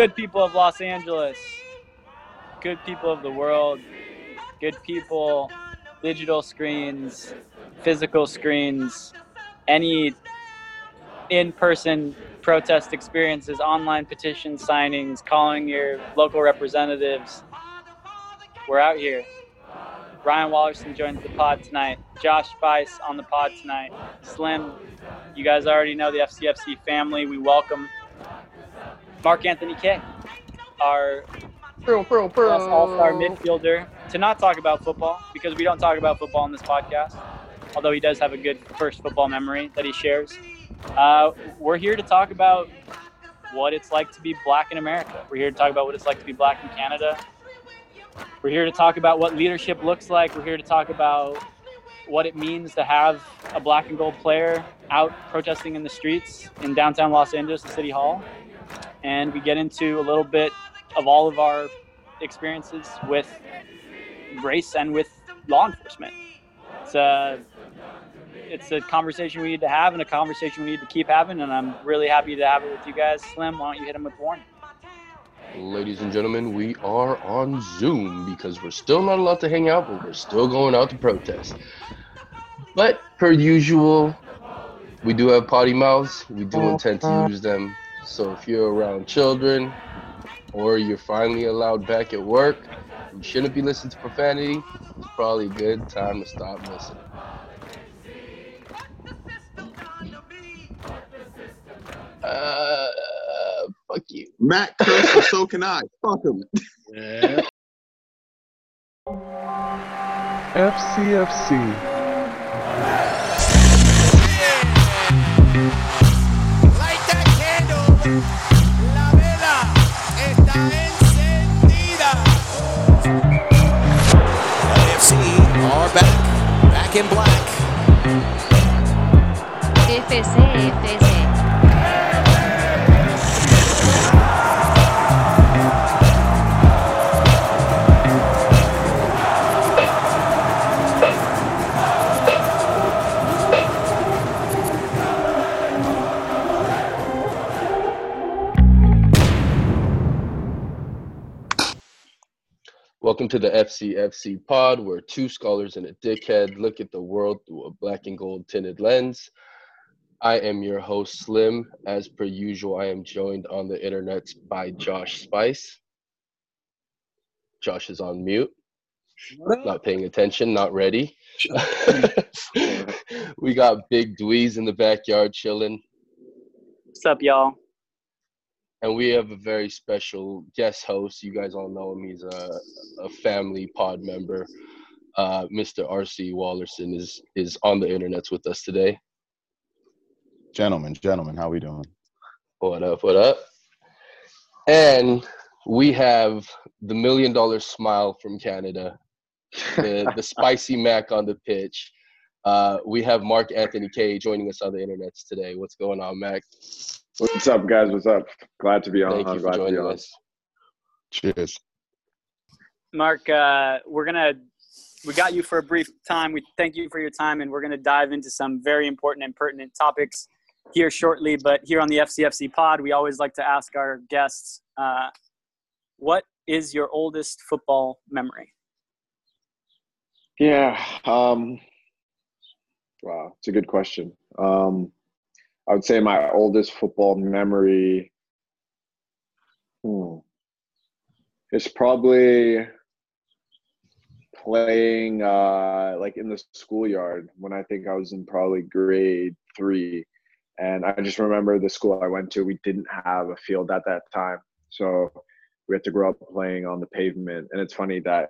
good people of Los Angeles, good people of the world, good people, digital screens, physical screens, any in person protest experiences, online petition signings, calling your local representatives. We're out here. Ryan Wallerson joins the pod tonight. Josh Spice on the pod tonight. Slim, you guys already know the FCFC family. We welcome Mark Anthony Kaye, our Bro, bro, bro. all-star midfielder, to not talk about football because we don't talk about football on this podcast. Although he does have a good first football memory that he shares. Uh, we're here to talk about what it's like to be black in America. We're here to talk about what it's like to be black in Canada. We're here to talk about what leadership looks like. We're here to talk about what it means to have a black and gold player out protesting in the streets in downtown Los Angeles, the City Hall. And we get into a little bit of all of our experiences with race and with law enforcement. It's a, it's a conversation we need to have and a conversation we need to keep having. And I'm really happy to have it with you guys. Slim, why don't you hit him with warning? Ladies and gentlemen, we are on Zoom because we're still not allowed to hang out, but we're still going out to protest. But per usual, we do have potty mouths. We do oh, intend to use them. So if you're around children or you're finally allowed back at work, you shouldn't be listening to profanity. It's probably a good time to stop listening. Uh, fuck you. Matt cursed, and so can I. Fuck him. FCFC. La vela está encendida. AFC are back. Back in black. FC, Welcome to the FCFC pod, where two scholars and a dickhead look at the world through a black and gold tinted lens. I am your host, Slim. As per usual, I am joined on the internet by Josh Spice. Josh is on mute, not paying attention, not ready. we got Big Dweez in the backyard chilling. What's up, y'all? And we have a very special guest host. You guys all know him. He's a, a family pod member. Uh, Mr. R.C. Wallerson is is on the internets with us today. Gentlemen, gentlemen, how we doing? What up? What up? And we have the million dollar smile from Canada, the the spicy Mac on the pitch. Uh, we have Mark Anthony Kaye joining us on the internets today. What's going on, Mac? What's up, guys? What's up? Glad to be on. Thank you for Glad to be joining on. us. Cheers. Mark, uh, we're gonna we got you for a brief time. We thank you for your time, and we're gonna dive into some very important and pertinent topics here shortly. But here on the FCFC Pod, we always like to ask our guests, uh, "What is your oldest football memory?" Yeah. Um, wow, it's a good question. Um, I would say my oldest football memory. Hmm, is probably playing uh, like in the schoolyard when I think I was in probably grade three. And I just remember the school I went to, we didn't have a field at that time. So we had to grow up playing on the pavement. And it's funny that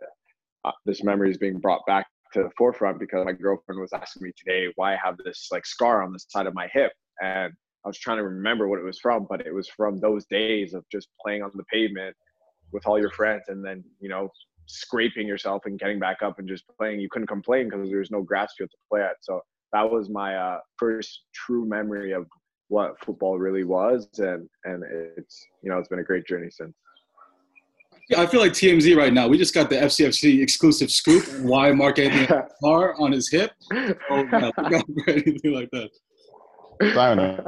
uh, this memory is being brought back to the forefront because my girlfriend was asking me today why I have this like scar on the side of my hip. And I was trying to remember what it was from, but it was from those days of just playing on the pavement with all your friends and then, you know, scraping yourself and getting back up and just playing. You couldn't complain because there was no grass field to play at. So that was my uh, first true memory of what football really was, and and it's you know it's been a great journey since. Yeah, I feel like TMZ right now. We just got the FCFC exclusive scoop on why Mark Anthony scar on his hip. Oh, yeah, like that. Siren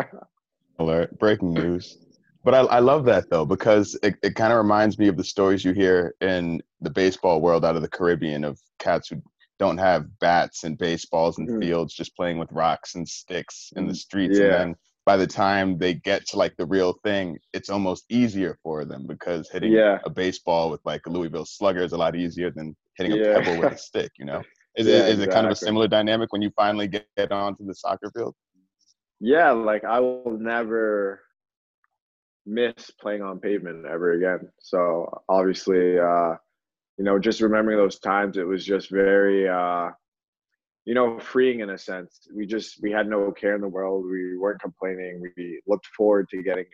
alert. Breaking news. But I, I love that though because it, it kind of reminds me of the stories you hear in the baseball world out of the Caribbean of cats who don't have bats and baseballs and Mhm. fields, just playing with rocks and sticks in the streets. Yeah. And then by the time they get to like the real thing, it's almost easier for them because hitting Yeah. a baseball with like a Louisville Slugger is a lot easier than hitting Yeah. a pebble with a stick. You know, is Yeah, it is it kind of a similar dynamic when you finally get, get onto the soccer field? Yeah, like I will never miss playing on pavement ever again. So obviously, uh, you know, just remembering those times, it was just very, uh, you know, freeing in a sense. We just we had no care in the world. We weren't complaining. We looked forward to getting,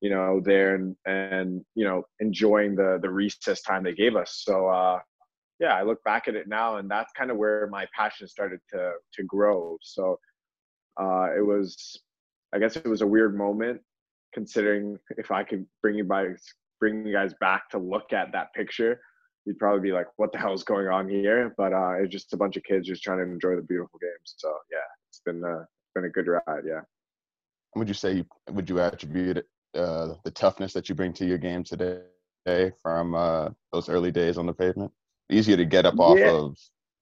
you know, there and and you know enjoying the the recess time they gave us. So uh, yeah, I look back at it now, and that's kind of where my passion started to to grow. So uh, it was, I guess, it was a weird moment, considering if I could bring you by bring you guys back to look at that picture, you'd probably be like, "What the hell is going on here?" But uh, it's just a bunch of kids just trying to enjoy the beautiful games. So yeah, it's been uh, been a good ride. Yeah. would you say would you attribute uh, the toughness that you bring to your game today from uh, those early days on the pavement? Easier to get up off Yeah. of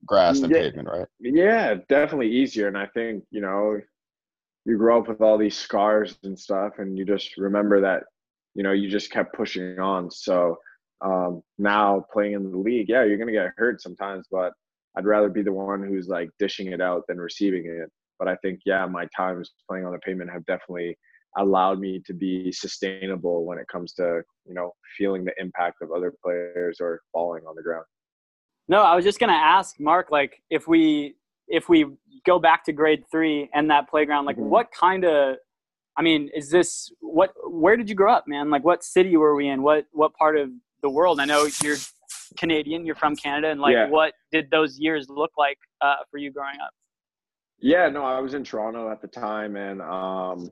grass than Yeah. pavement, right? Yeah, definitely easier. And I think, you know, you grow up with all these scars and stuff, and you just remember that, you know, you just kept pushing on. So um, now playing in the league, yeah, you're going to get hurt sometimes, but I'd rather be the one who's like dishing it out than receiving it. But I think, yeah, my times playing on the pavement have definitely allowed me to be sustainable when it comes to, you know, feeling the impact of other players or falling on the ground. No, I was just gonna ask Mark, like, if we if we go back to grade three and that playground, like, Mhm. what kind of, I mean, is this what? Where did you grow up, man? Like, what city were we in? What what part of the world? I know you're Canadian, you're from Canada, and like, Yeah. what did those years look like uh, for you growing up? Yeah, no, I was in Toronto at the time, and um,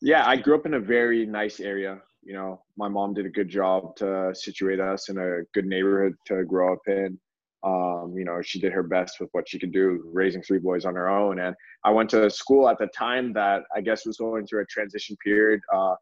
yeah, I grew up in a very nice area. You know, my mom did a good job to situate us in a good neighborhood to grow up in. Um, you know, she did her best with what she could do, raising three boys on her own. And I went to school at the time that I guess was going through a transition period uh,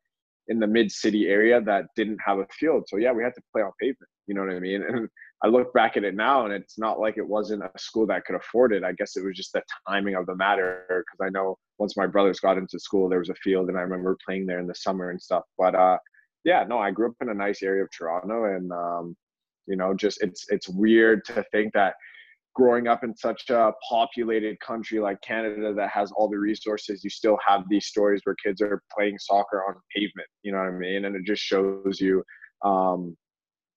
in the mid city area that didn't have a field. So yeah, we had to play on pavement. You know what I mean? And I look back at it now, and it's not like it wasn't a school that could afford it. I guess it was just the timing of the matter. Because I know once my brothers got into school, there was a field, and I remember playing there in the summer and stuff. But uh, yeah, no, I grew up in a nice area of Toronto, and um, you know, just it's it's weird to think that growing up in such a populated country like Canada that has all the resources, you still have these stories where kids are playing soccer on pavement. You know what I mean? And it just shows you um,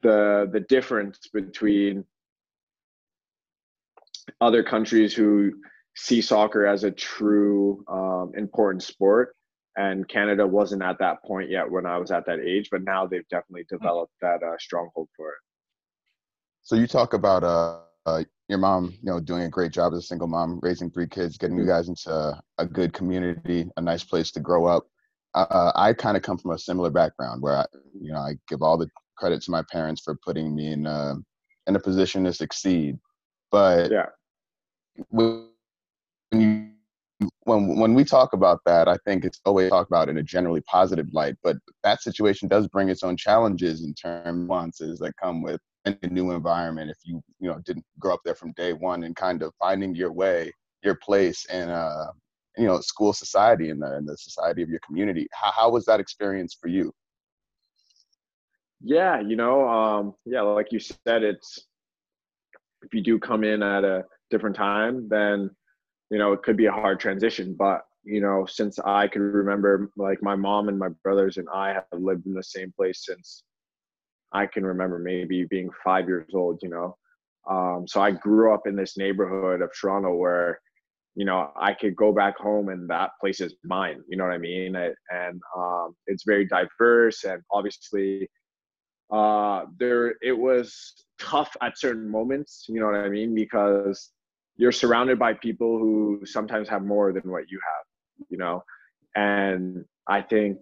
the the difference between other countries who see soccer as a true um, important sport and canada wasn't at that point yet when i was at that age but now they've definitely developed that uh, stronghold for it. So you talk about uh, uh, your mom, you know, doing a great job as a single mom, raising three kids, getting you guys into a good community, a nice place to grow up. Uh, I kind of come from a similar background where I, you know, I give all the credit to my parents for putting me in a, in a position to succeed. But Yeah. when you when when we talk about that, I think it's always talked about in a generally positive light. But that situation does bring its own challenges in terms of nuances that come with a new environment if you you know didn't grow up there from day one and kind of finding your way your place in uh you know school society and the, in the society of your community how, how was that experience for you yeah you know um yeah like you said it's if you do come in at a different time then you know it could be a hard transition. But you know since i could remember like my mom and my brothers and i have lived in the same place since i can remember maybe being five years old you know. Um, so i grew up in this neighborhood of toronto where you know i could go back home and that place is mine you know what i mean? I, and um, it's very diverse and obviously uh, there it was tough at certain moments you know what i mean? Because you're surrounded by people who sometimes have more than what you have you know? And i think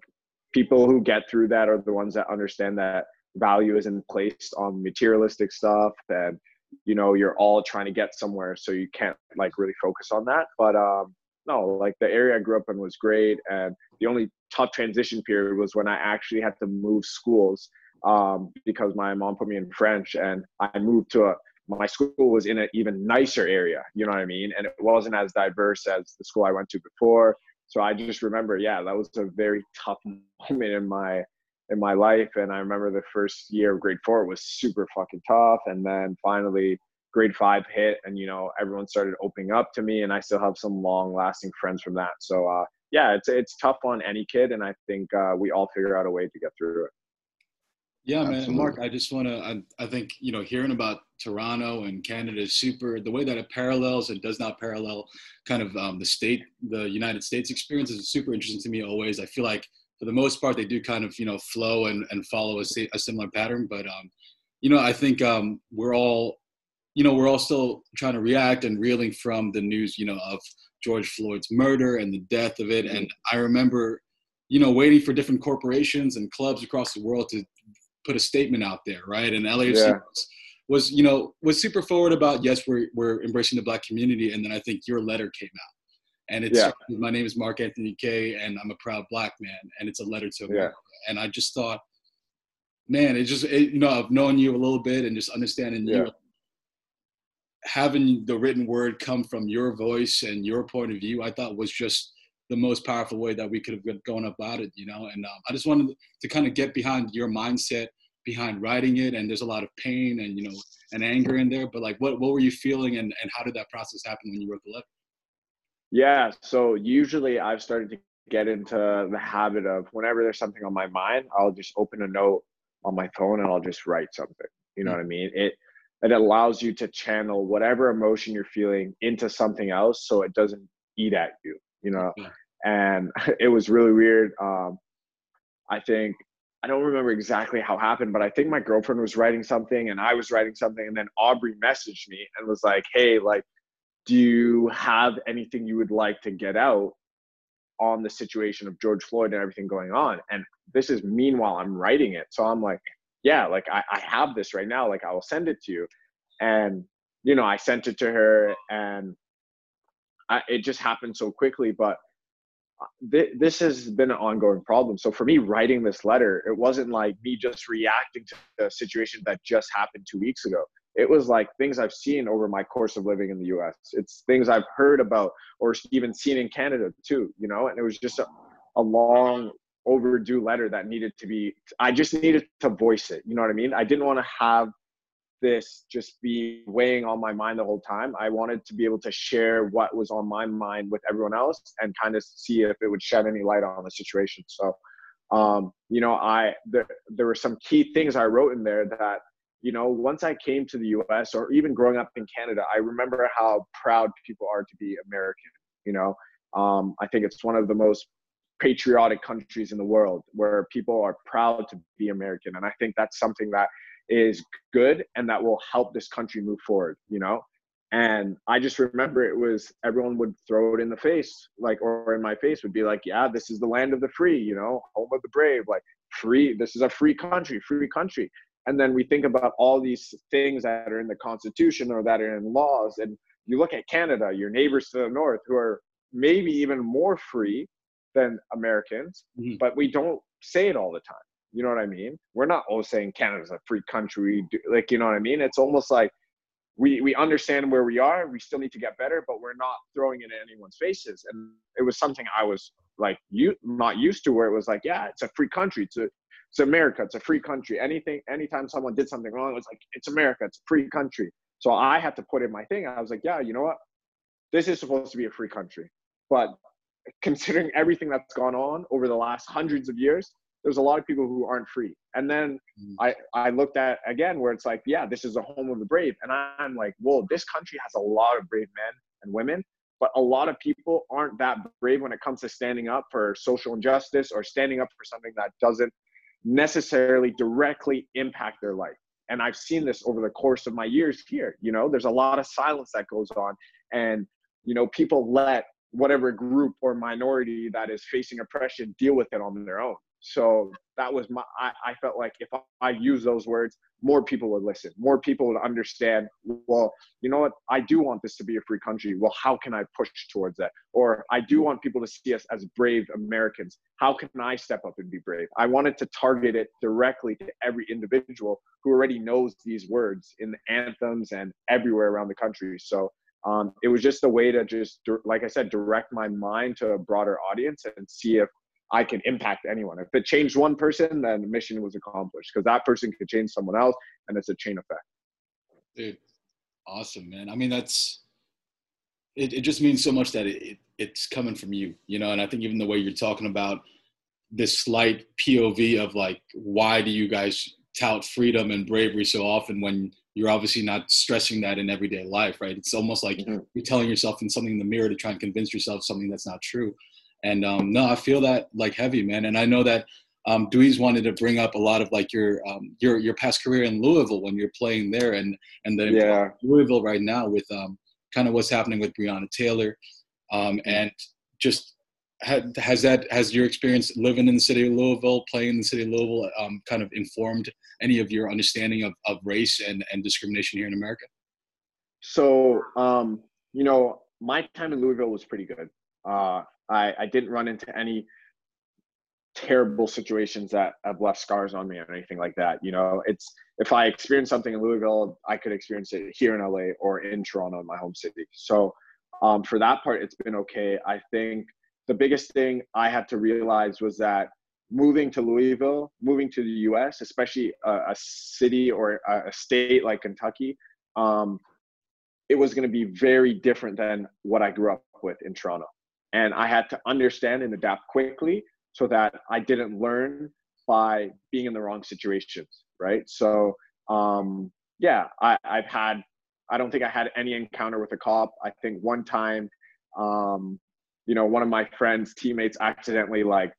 people who get through that are the ones that understand that value isn't placed on materialistic stuff and you know you're all trying to get somewhere so you can't like really focus on that. But um no, like the area I grew up in was great, and the only tough transition period was when I actually had to move schools um, because my mom put me in French, and I moved to a my school was in an even nicer area. You know what I mean? And it wasn't as diverse as the school I went to before. So I just remember, yeah, that was a very tough moment in my in my life. And I remember the first year of grade four was super fucking tough. And then finally grade five hit and you know everyone started opening up to me and i still have some long lasting friends from that so uh, yeah it's it's tough on any kid and i think uh, we all figure out a way to get through it yeah man mark i just want to I, I think you know hearing about toronto and canada is super the way that it parallels and does not parallel kind of um, the state the united states experience is super interesting to me always i feel like for the most part they do kind of you know flow and, and follow a, a similar pattern but um, you know i think um, we're all you know, we're all still trying to react and reeling from the news, you know, of George Floyd's murder and the death of it. And I remember, you know, waiting for different corporations and clubs across the world to put a statement out there, right? And LAFC yeah. was, was, you know, was super forward about yes, we're we're embracing the black community, and then I think your letter came out, and it's yeah. my name is Mark Anthony Kaye, and I'm a proud black man, and it's a letter to America, yeah. and I just thought, man, it just it, you know I've known you a little bit and just understanding you having the written word come from your voice and your point of view, I thought was just the most powerful way that we could have gone about it, you know. And um, I just wanted to kind of get behind your mindset behind writing it. And there's a lot of pain and you know and anger in there. But like, what what were you feeling, and and how did that process happen when you wrote the letter? Yeah. So usually I've started to get into the habit of whenever there's something on my mind, I'll just open a note on my phone and I'll just write something. You know mm-hmm. what I mean? It it allows you to channel whatever emotion you're feeling into something else so it doesn't eat at you you know. And it was really weird. Um, i think i don't remember exactly how happened but i think my girlfriend was writing something and i was writing something and then aubrey messaged me and was like hey like do you have anything you would like to get out on the situation of george floyd and everything going on? And this is meanwhile i'm writing it. So i'm like yeah, like I, I have this right now, like I will send it to you. And, you know, I sent it to her and I, it just happened so quickly, but th- this has been an ongoing problem. So for me, writing this letter, it wasn't like me just reacting to a situation that just happened two weeks ago. It was like things I've seen over my course of living in the US. It's things I've heard about or even seen in Canada too, you know, and it was just a, a long overdue letter that needed to be i just needed to voice it you know what i mean i didn't want to have this just be weighing on my mind the whole time. I wanted to be able to share what was on my mind with everyone else and kind of see if it would shed any light on the situation. So um, you know i there, there were some key things i wrote in there that you know once i came to the us or even growing up in canada i remember how proud people are to be american you know? Um, i think it's one of the most patriotic countries in the world where people are proud to be American. And I think that's something that is good and that will help this country move forward, you know? And I just remember it was everyone would throw it in the face, like, or in my face would be like, yeah, this is the land of the free, you know, home of the brave, like, free, this is a free country, free country. And then we think about all these things that are in the Constitution or that are in laws. And you look at Canada, your neighbors to the north, who are maybe even more free than Americans, mm-hmm. but we don't say it all the time. You know what I mean? We're not always saying Canada's a free country. Like, you know what I mean? It's almost like we, we understand where we are. We still need to get better, but we're not throwing it in anyone's faces. And it was something I was like, you not used to where it was like, yeah, it's a free country. It's a, it's America. It's a free country. Anything, anytime someone did something wrong, it was like, it's America. It's a free country. So I had to put in my thing. I was like, yeah, you know what? This is supposed to be a free country, but considering everything that's gone on over the last hundreds of years, there's a lot of people who aren't free. And then mm. I, I looked at again where it's like, yeah, this is a home of the brave. And I'm like, whoa, this country has a lot of brave men and women, but a lot of people aren't that brave when it comes to standing up for social injustice or standing up for something that doesn't necessarily directly impact their life. And I've seen this over the course of my years here. You know, there's a lot of silence that goes on. And, you know, people let whatever group or minority that is facing oppression deal with it on their own So that was my. I, I felt like if I use those words, more people would listen. More people would understand. Well, you know what? I do want this to be a free country. Well, how can I push towards that? Or I do want people to see us as brave Americans. How can I step up and be brave? I wanted to target it directly to every individual who already knows these words in the anthems and everywhere around the country. So um, it was just a way to just, like I said, direct my mind to a broader audience and see if I can impact anyone. If it changed one person, then the mission was accomplished because that person could change someone else, and it's a chain effect. Dude, awesome, man. I mean, that's it. It just means so much that it, it it's coming from you, you know. And I think even the way you're talking about this slight POV of like, why do you guys tout freedom and bravery so often when you're obviously not stressing that in everyday life, right? It's almost like mm-hmm. you're telling yourself in something in the mirror to try and convince yourself something that's not true. And um, no, I feel that like heavy, man. And I know that um, Dweez wanted to bring up a lot of like your um, your your past career in Louisville when you're playing there, and and then yeah. Louisville right now with um, kind of what's happening with Breonna Taylor, um, and just has that has your experience living in the city of Louisville, playing in the city of Louisville, um, kind of informed any of your understanding of, of race and, and discrimination here in America? So, um, you know, my time in Louisville was pretty good. Uh, I, I didn't run into any terrible situations that have left scars on me or anything like that. You know, it's if I experience something in Louisville, I could experience it here in LA or in Toronto, in my home city. So um, for that part, it's been okay. I think the biggest thing I had to realize was that moving to Louisville, moving to the U.S., especially a, a city or a state like Kentucky, um, it was going to be very different than what I grew up with in Toronto and I had to understand and adapt quickly so that I didn't learn by being in the wrong situations, right? So, um, yeah, I, I've had, I don't think I had any encounter with a cop. I think one time, um, you know, one of my friends' teammates accidentally like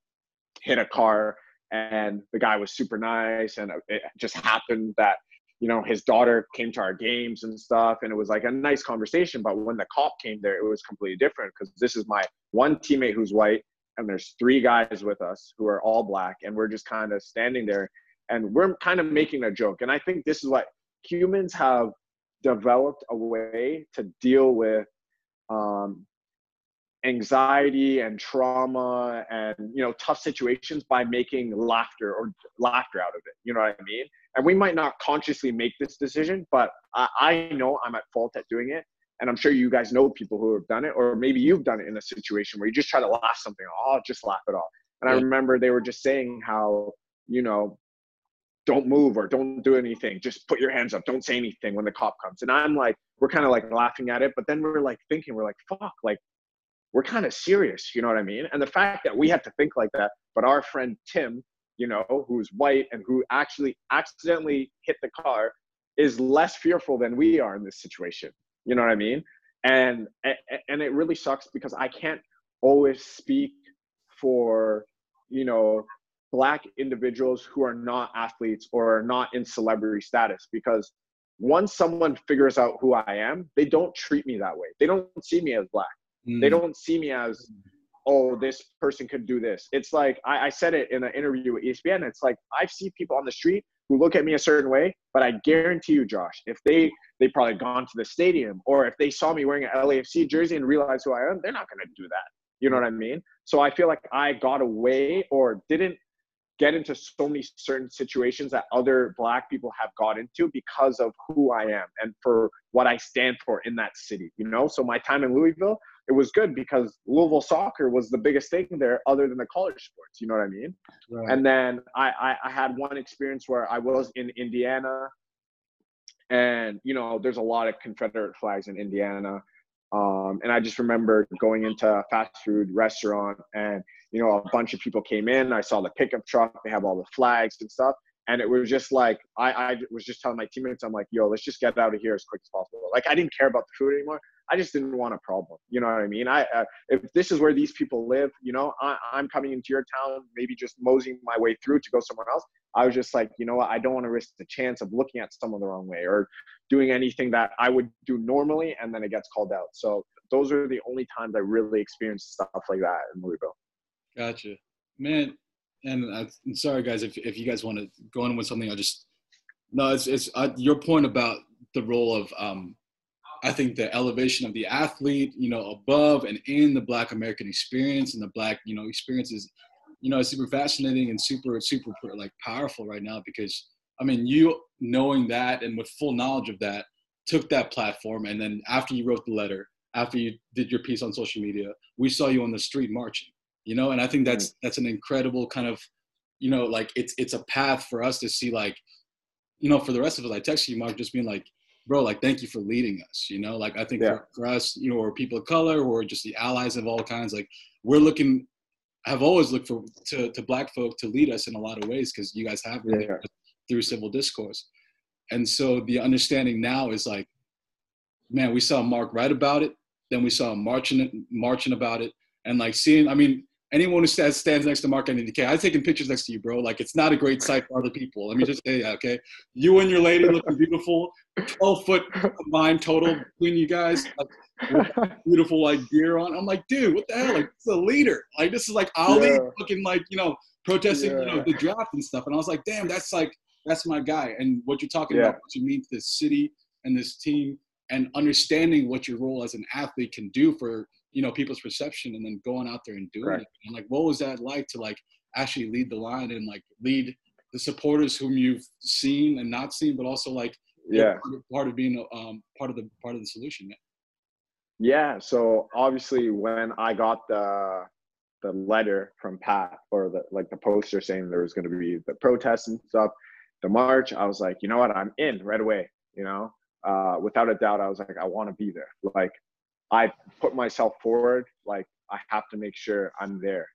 hit a car and the guy was super nice and it just happened that you know, his daughter came to our games and stuff, and it was like a nice conversation. But when the cop came there, it was completely different because this is my one teammate who's white, and there's three guys with us who are all black, and we're just kind of standing there, and we're kind of making a joke. And I think this is what humans have developed a way to deal with um, anxiety and trauma and you know tough situations by making laughter or laughter out of it you know what i mean and we might not consciously make this decision but I, I know i'm at fault at doing it. And i'm sure you guys know people who have done it or maybe you've done it in a situation where you just try to laugh something off oh, just laugh it off. And i remember they were just saying how you know don't move or don't do anything. Just put your hands up. Don't say anything when the cop comes. And i'm like we're kind of like laughing at it but then we're like thinking we're like fuck like we're kind of serious, you know what I mean? And the fact that we had to think like that, but our friend Tim, you know, who's white and who actually accidentally hit the car, is less fearful than we are in this situation. You know what I mean? And and it really sucks because I can't always speak for, you know, black individuals who are not athletes or are not in celebrity status because once someone figures out who I am, they don't treat me that way. They don't see me as black Mm. They don't see me as, oh, this person could do this. It's like I, I said it in an interview with ESPN. It's like I see people on the street who look at me a certain way, but I guarantee you, Josh, if they they probably gone to the stadium or if they saw me wearing an LAFC jersey and realized who I am, they're not going to do that. You know what I mean? So I feel like I got away or didn't get into so many certain situations that other black people have got into because of who I am and for what I stand for in that city, you know? So my time in Louisville, it was good because Louisville soccer was the biggest thing there other than the college sports, you know what I mean? Right. And then I, I, I had one experience where I was in Indiana and, you know, there's a lot of Confederate flags in Indiana. Um, and I just remember going into a fast food restaurant and, you know, a bunch of people came in. I saw the pickup truck. They have all the flags and stuff. And it was just like, I, I was just telling my teammates, I'm like, yo, let's just get out of here as quick as possible. Like, I didn't care about the food anymore. I just didn't want a problem. You know what I mean? I, uh, if this is where these people live, you know, I, I'm coming into your town, maybe just moseying my way through to go somewhere else. I was just like, you know what? I don't want to risk the chance of looking at someone the wrong way or doing anything that I would do normally and then it gets called out. So those are the only times I really experienced stuff like that in Louisville. Gotcha. Man, And I, I'm sorry, guys, if if you guys want to go on with something, I'll just no. It's it's uh, your point about the role of um, I think the elevation of the athlete, you know, above and in the Black American experience and the Black, you know, experience is, you know, it's super fascinating and super super like powerful right now because I mean, you knowing that and with full knowledge of that, took that platform and then after you wrote the letter, after you did your piece on social media, we saw you on the street marching. You know, and I think that's mm. that's an incredible kind of, you know, like it's it's a path for us to see like, you know, for the rest of us, I texted you, Mark, just being like, bro, like thank you for leading us. You know, like I think Yeah. for, for us, you know, or people of color or just the allies of all kinds, like we're looking I've always looked for to, to black folk to lead us in a lot of ways because you guys have Yeah. through civil discourse. And so the understanding now is like, man, we saw Mark write about it, then we saw him marching marching about it, and like seeing, I mean, anyone who stands stands next to Mark Anthony I've taken pictures next to you, bro. Like it's not a great sight for other people. Let me just say that, okay? You and your lady looking beautiful, 12 foot combined total between you guys, like beautiful like gear on. I'm like, dude, what the hell? Like this is a leader. Like this is like Ali Yeah. looking like, you know, protesting, you know, the draft and stuff. And I was like, damn, that's like that's my guy. And what you're talking Yeah. about, what you mean to this city and this team, and understanding what your role as an athlete can do for you know people's perception, and then going out there and doing Correct. it. And like, what was that like to like actually lead the line and like lead the supporters whom you've seen and not seen, but also like yeah. part of, part of being um, part of the part of the solution. Yeah. So obviously, when I got the the letter from Pat or the like the poster saying there was going to be the protests and stuff, the march, I was like, you know what, I'm in right away. You know, uh, without a doubt, I was like, I want to be there. Like, I put myself forward. Like, I have to make sure I'm there.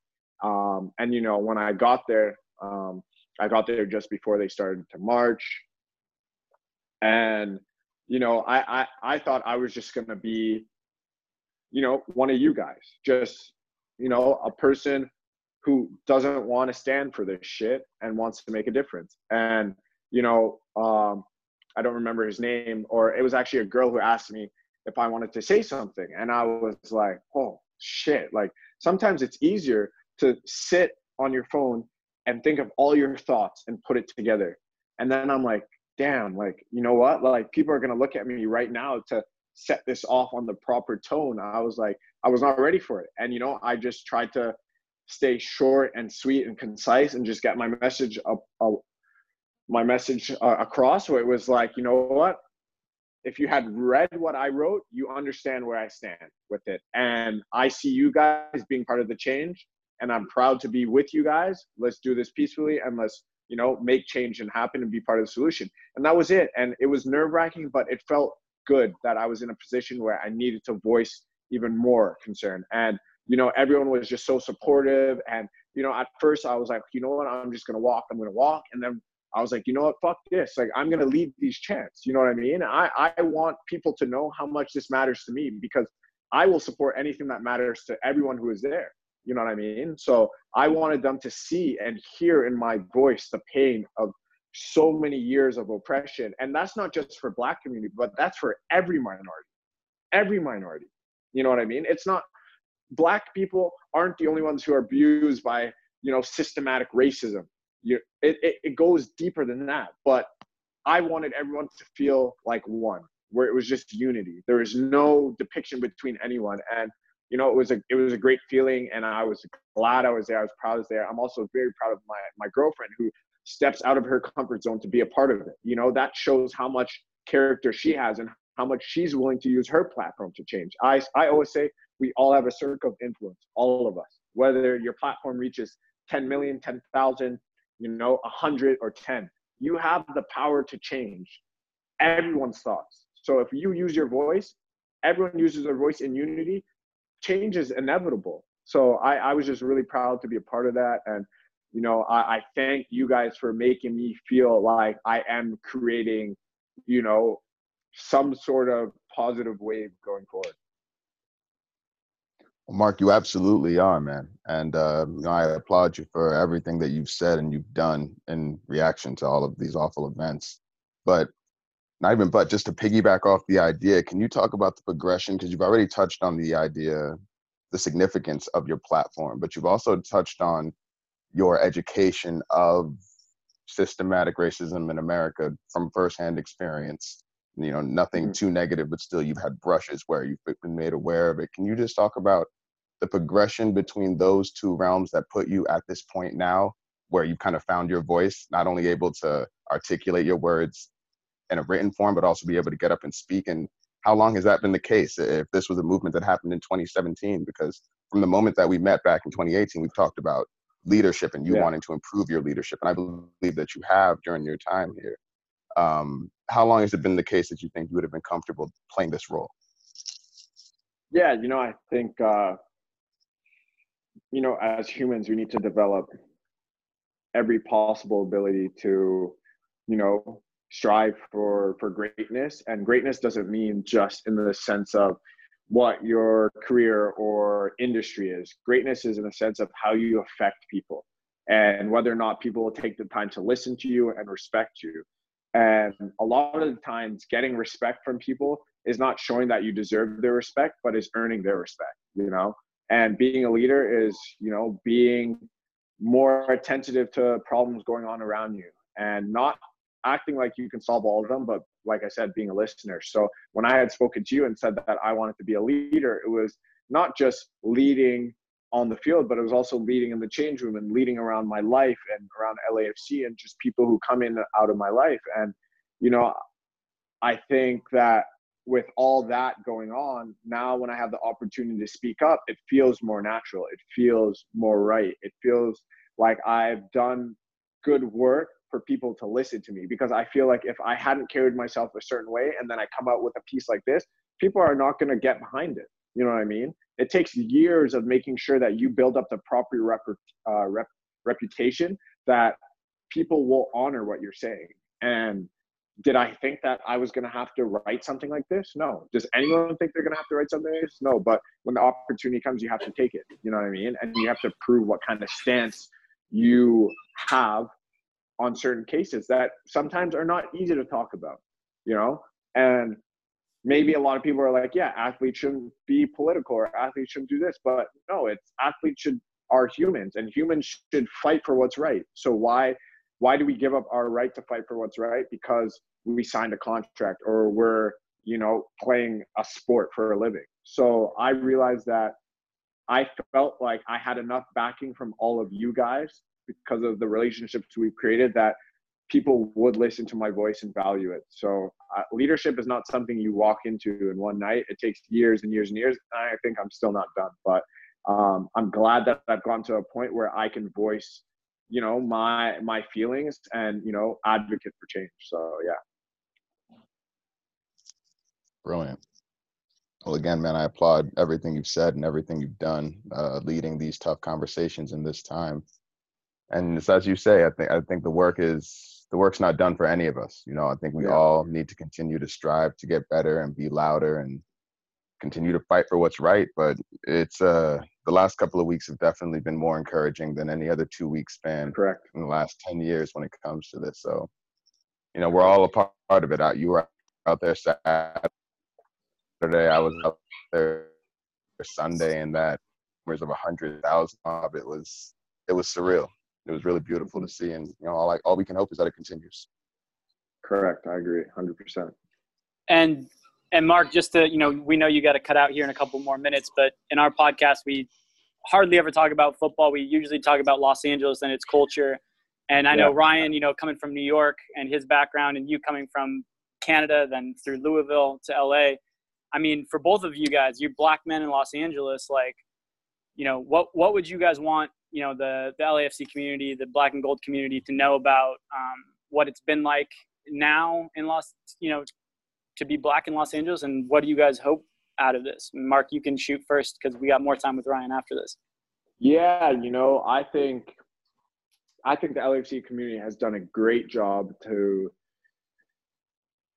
Um, and you know, when I got there, um, I got there just before they started to march, and you know, I I, I thought I was just to be you know, one of you guys. Just, you know, a person who doesn't want to stand for this shit and wants to make a difference. And, you know, um, I don't remember his name, or it was actually a girl who asked me if I wanted to say something. And I was like, oh, shit. Like, sometimes it's easier to sit on your phone and think of all your thoughts and put it together. And then I'm like, damn, like, you know what? Like, people are to look at me right now to set this off on the proper tone. I was like, I was not ready for it. And, you know, I just tried to stay short and sweet and concise and just get my message up, uh, my message uh, across. So it was like, you know what? If you had read what I wrote, you understand where I stand with it. And I see you guys being part of the change. And I'm proud to be with you guys. Let's do this peacefully and let's, you know, make change and happen and be part of the solution. And that was it. And it was nerve wracking, but it felt good that I was in a position where I needed to voice even more concern. And, you know, everyone was just so supportive. And, you know, at first I was like, you know what, I'm just going to walk, I'm going to walk. And then I was like, you know what, fuck this. Like, I'm to lead these chants. You know what I mean? I, I want people to know how much this matters to me because I will support anything that matters to everyone who is there. You know what I mean? So I wanted them to see and hear in my voice the pain of so many years of oppression and that's not just for black community but that's for every minority every minority you know what i mean it's not black people aren't the only ones who are abused by you know systematic racism you, it, it, it goes deeper than that but i wanted everyone to feel like one where it was just unity there was no depiction between anyone and you know it was a it was a great feeling and i was glad i was there i was proud i was there i'm also very proud of my my girlfriend who steps out of her comfort zone to be a part of it. You know, that shows how much character she has and how much she's willing to use her platform to change. I, I always say we all have a circle of influence, all of us, whether your platform reaches 10 million, 10,000, you know, 100 or 10. You have the power to change everyone's thoughts. So if you use your voice, everyone uses their voice in unity, change is inevitable. So I, I was just really proud to be a part of that. And you know, I, I thank you guys for making me feel like I am creating, you know, some sort of positive wave going forward. Well, Mark, you absolutely are, man. And uh, you know, I applaud you for everything that you've said and you've done in reaction to all of these awful events. But not even but just to piggyback off the idea, can you talk about the progression? Because you've already touched on the idea, the significance of your platform, but you've also touched on your education of systematic racism in America from firsthand experience. You know, nothing Mm-hmm. too negative, but still you've had brushes where you've been made aware of it. Can you just talk about the progression between those two realms that put you at this point now where you kind of found your voice, not only able to articulate your words in a written form, but also be able to get up and speak? And how long has that been the case? If this was a movement that happened in 2017, because from the moment that we met back in 2018, we've talked about leadership and you Yeah. wanting to improve your leadership. And I believe that you have during your time here. Um, how long has it been the case that you think you would have been comfortable playing this role? Yeah, you know, I think uh, you know, as humans, we need to develop every possible ability to, you know, strive for for greatness. And greatness doesn't mean just in the sense of what your career or industry is. Greatness is in the sense of how you affect people and whether or not people will take the time to listen to you and respect you. And a lot of the times, getting respect from people is not showing that you deserve their respect, but is earning their respect, you know? And being a leader is, you know, being more attentive to problems going on around you and not acting like you can solve all of them, but like I said, being a listener. So when I had spoken to you and said that I wanted to be a leader, it was not just leading on the field, but it was also leading in the change room and leading around my life and around LAFC and just people who come in and out of my life. And, you know, I think that with all that going on, now when I have the opportunity to speak up, it feels more natural. It feels more right. It feels like I've done good work for people to listen to me because I feel like if I hadn't carried myself a certain way and then I come out with a piece like this, people are not going to get behind it. You know what I mean? It takes years of making sure that you build up the proper rep, uh, rep, reputation that people will honor what you're saying. And did I think that I was going to have to write something like this? No. Does anyone think they're going to have to write something like this? No. But when the opportunity comes, you have to take it. You know what I mean? And you have to prove what kind of stance you have on certain cases that sometimes are not easy to talk about, you know? And maybe a lot of people are like, yeah, athletes shouldn't be political or athletes shouldn't do this. But no, it's athletes should are humans and humans should fight for what's right. So why why do we give up our right to fight for what's right? Because we signed a contract or we're, you know, playing a sport for a living. So I realized that I felt like I had enough backing from all of you guys because of the relationships we've created that people would listen to my voice and value it. So uh, leadership is not something you walk into in one night. It takes years and years and years. And I think I'm still not done, but um, I'm glad that I've gone to a point where I can voice, you know, my my feelings and you know advocate for change. So yeah. Brilliant. Well, again, man, I applaud everything you've said and everything you've done, uh, leading these tough conversations in this time. And it's as you say, I think I think the work is the work's not done for any of us. You know, I think we Yeah. all need to continue to strive to get better and be louder and continue to fight for what's right. But it's uh the last couple of weeks have definitely been more encouraging than any other two week span Correct. in the last 10 years when it comes to this. So, you know, we're all a part of it. Out, you were out there Saturday. I was out there Sunday, and that numbers of a hundred thousand of it was it was surreal. It was really beautiful to see, and you know, all like all we can hope is that it continues. Correct. I agree. Hundred percent. And and Mark, just to you know, we know you got to cut out here in a couple more minutes, but in our podcast, we hardly ever talk about football. We usually talk about Los Angeles and its culture. And I know Ryan, you know, coming from New York and his background, and you coming from Canada, then through Louisville to LA. I mean, for both of you guys, you black men in Los Angeles, like, you know, what what would you guys want, you know, the the LAFC community, the black and gold community, to know about um, what it's been like now in Los, you know, to be black in Los Angeles, and what do you guys hope out of this? Mark, you can shoot first because we got more time with Ryan after this. Yeah, you know, I think I think the LAFC community has done a great job to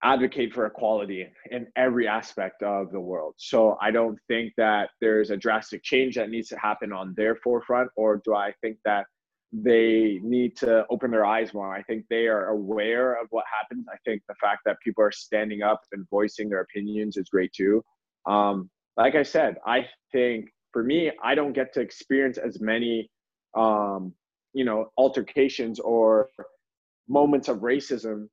advocate for equality in every aspect of the world. So I don't think that there's a drastic change that needs to happen on their forefront, or do I think that they need to open their eyes more? I think they are aware of what happens. I think the fact that people are standing up and voicing their opinions is great too. Um, like I said, I think for me, I don't get to experience as many um, you know altercations or moments of racism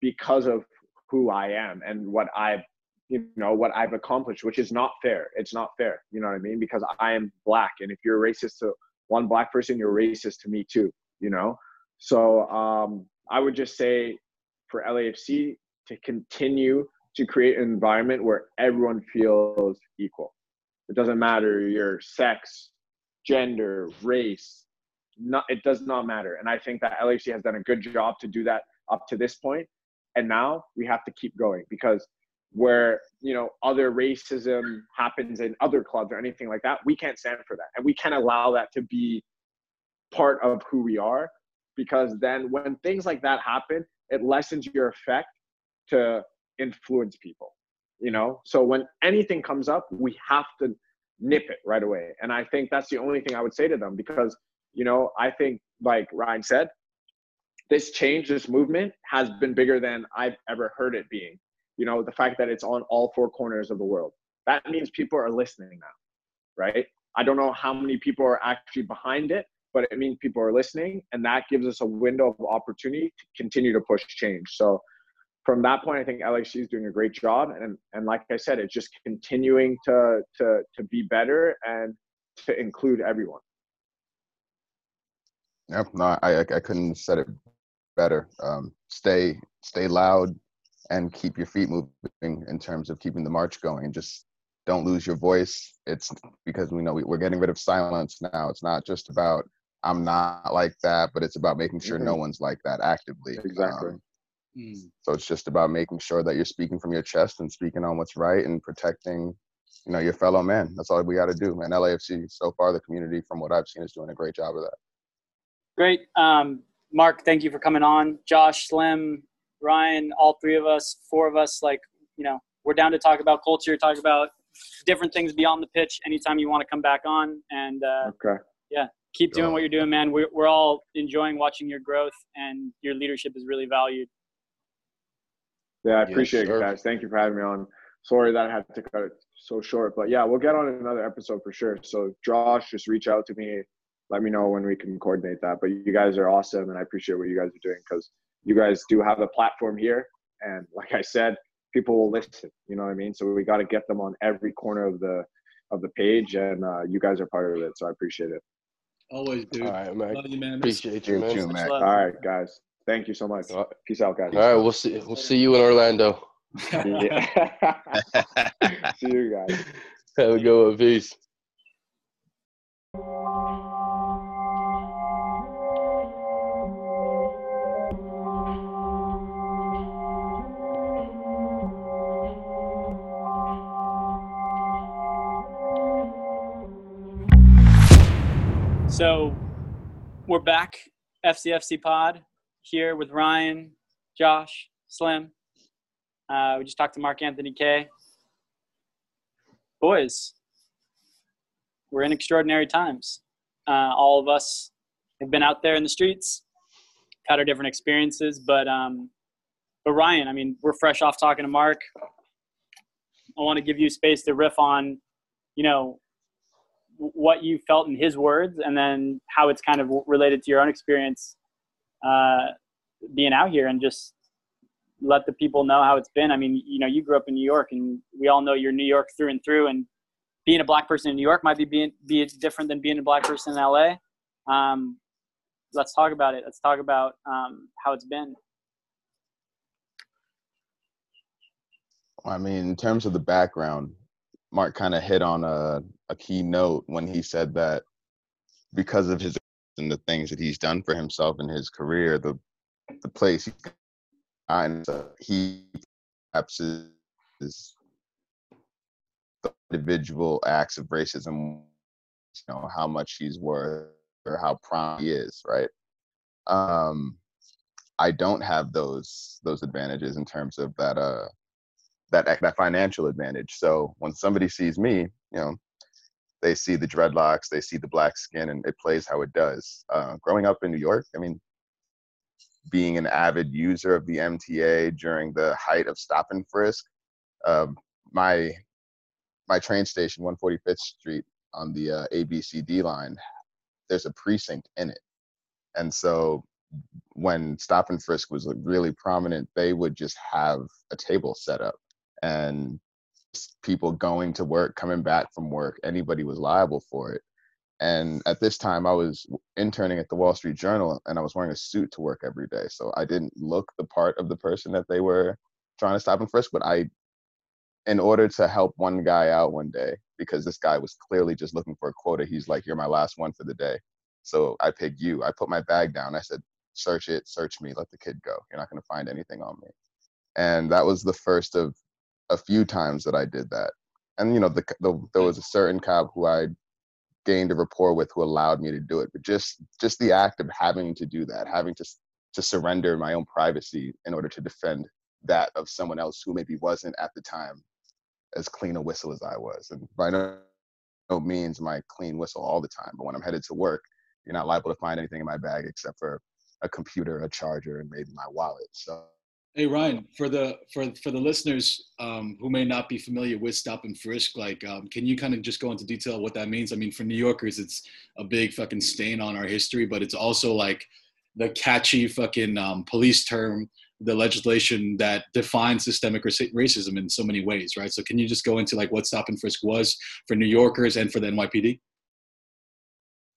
because of who I am and what I've you know what I've accomplished, which is not fair. It's not fair. You know what I mean? Because I am black, and if you're racist to one black person, you're racist to me too. You know, so um, I would just say for LAFC to continue to create an environment where everyone feels equal. It doesn't matter your sex, gender, race. Not, it does not matter. And I think that LAFC has done a good job to do that up to this point. And now we have to keep going because where you know other racism happens in other clubs or anything like that we can't stand for that. And we can't allow that to be part of who we are because then when things like that happen it lessens your effect to influence people you know? So when anything comes up we have to nip it right away. And i think that's the only thing i would say to them because you know i think like ryan said this change this movement has been bigger than i've ever heard it being you know the fact that it's on all four corners of the world. That means people are listening now right? I don't know how many people are actually behind it but it means people are listening and that gives us a window of opportunity to continue to push change. So from that point i think LAFC is doing a great job and and like i said it's just continuing to to to be better and to include everyone. Yep, no, I I I couldn't have said it better. Um, stay stay loud and keep your feet moving in terms of keeping the march going. Just don't lose your voice. It's because we know we, we're getting rid of silence now. It's not just about I'm not like that, but it's about making sure no Mhm. one's like that actively. Exactly. Um, Mm. so it's just about making sure that you're speaking from your chest and speaking on what's right and protecting, you know, your fellow man. That's all we got to do. man LAFC so far, the community, from what I've seen, is doing a great job of that. Great. Um, Mark, thank you for coming on. Josh, Slim, Ryan, all three of us, four of us, like, you know, we're down to talk about culture, talk about different things beyond the pitch anytime you want to come back on. And uh, okay yeah, keep doing what you're doing, man. We're, we're all enjoying watching your growth, and your leadership is really valued. Yeah, I appreciate sir. it, guys. Thank you for having me on. Sorry that I had to cut it so short, but yeah, we'll get on another episode for sure. So, Josh, just reach out to me. Let me know when we can coordinate that. But you guys are awesome, and I appreciate what you guys are doing because you guys do have a platform here. And like I said, people will listen. You know what I mean? So we got to get them on every corner of the of the page, and uh, you guys are part of it. So I appreciate it. Always, dude. All right, Mac. Love you, man. Appreciate you, You man. too, Much Mac. All right, guys. Thank you so much. All right. Peace out, guys. All right, we'll see. We'll see you in Orlando. Yeah. See you guys. Have a good one. Peace. So we're back, FCFC Pod, here with Ryan, Josh, Slim. Uh, we just talked to Mark Anthony Kaye. Boys, we're in extraordinary times. Uh, all of us have been out there in the streets, had our different experiences, but um, but Ryan, I mean, we're fresh off talking to Mark. I want to give you space to riff on, you know, what you felt in his words and then how it's kind of related to your own experience uh, being out here and just let the people know how it's been. I mean, you know, you grew up in New York and we all know you're New York through and through and being a black person in New York might be being be different than being a black person in LA. Um, let's talk about it. Let's talk about um, how it's been. I mean, in terms of the background, Mark kind of hit on a, a key note when he said that because of his and the things that he's done for himself in his career, the the place he's and he perhaps is, the individual acts of racism, you know, how much he's worth or how proud he is, right? Um, I don't have those those advantages in terms of that uh that that financial advantage. So when somebody sees me, you know, they see the dreadlocks, they see the black skin, and it plays how it does. Uh, growing up in New York, I mean, being an avid user of the MTA during the height of stop and frisk, um, my my train station, 145th Street on the uh, ABCD line, there's a precinct in it. And so when stop and frisk was really prominent, they would just have a table set up and people going to work, coming back from work, anybody was liable for it. And at this time, I was interning at the Wall Street Journal and I was wearing a suit to work every day. So I didn't look the part of the person that they were trying to stop and frisk, but I, in order to help one guy out one day, because this guy was clearly just looking for a quota, he's like, You're my last one for the day. So I picked you. I put my bag down. I said, Search it, search me, let the kid go. You're not going to find anything on me. And that was the first of a few times that I did that. And, you know, the, the there was a certain cop who I gained a rapport with who allowed me to do it. But just just the act of having to do that, having to to surrender my own privacy in order to defend that of someone else who maybe wasn't at the time as clean a whistle as I was. And by no, no means my clean whistle all the time. But when I'm headed to work, you're not liable to find anything in my bag except for a computer, a charger, and maybe my wallet. So Hey Ryan, for the for for the listeners um, who may not be familiar with stop and frisk, like, um, can you kind of just go into detail what that means? I mean, for New Yorkers, it's a big fucking stain on our history, but it's also like the catchy fucking um, police term, the legislation that defines systemic racism in so many ways, right? So, can you just go into like what stop and frisk was for New Yorkers and for the NYPD?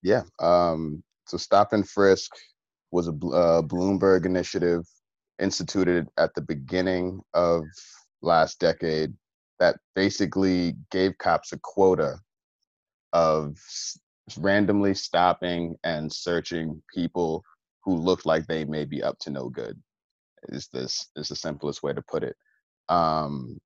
Yeah. Um, so, stop and frisk was a uh, Bloomberg initiative instituted at the beginning of last decade that basically gave cops a quota of randomly stopping and searching people who looked like they may be up to no good is this is the simplest way to put it. Um,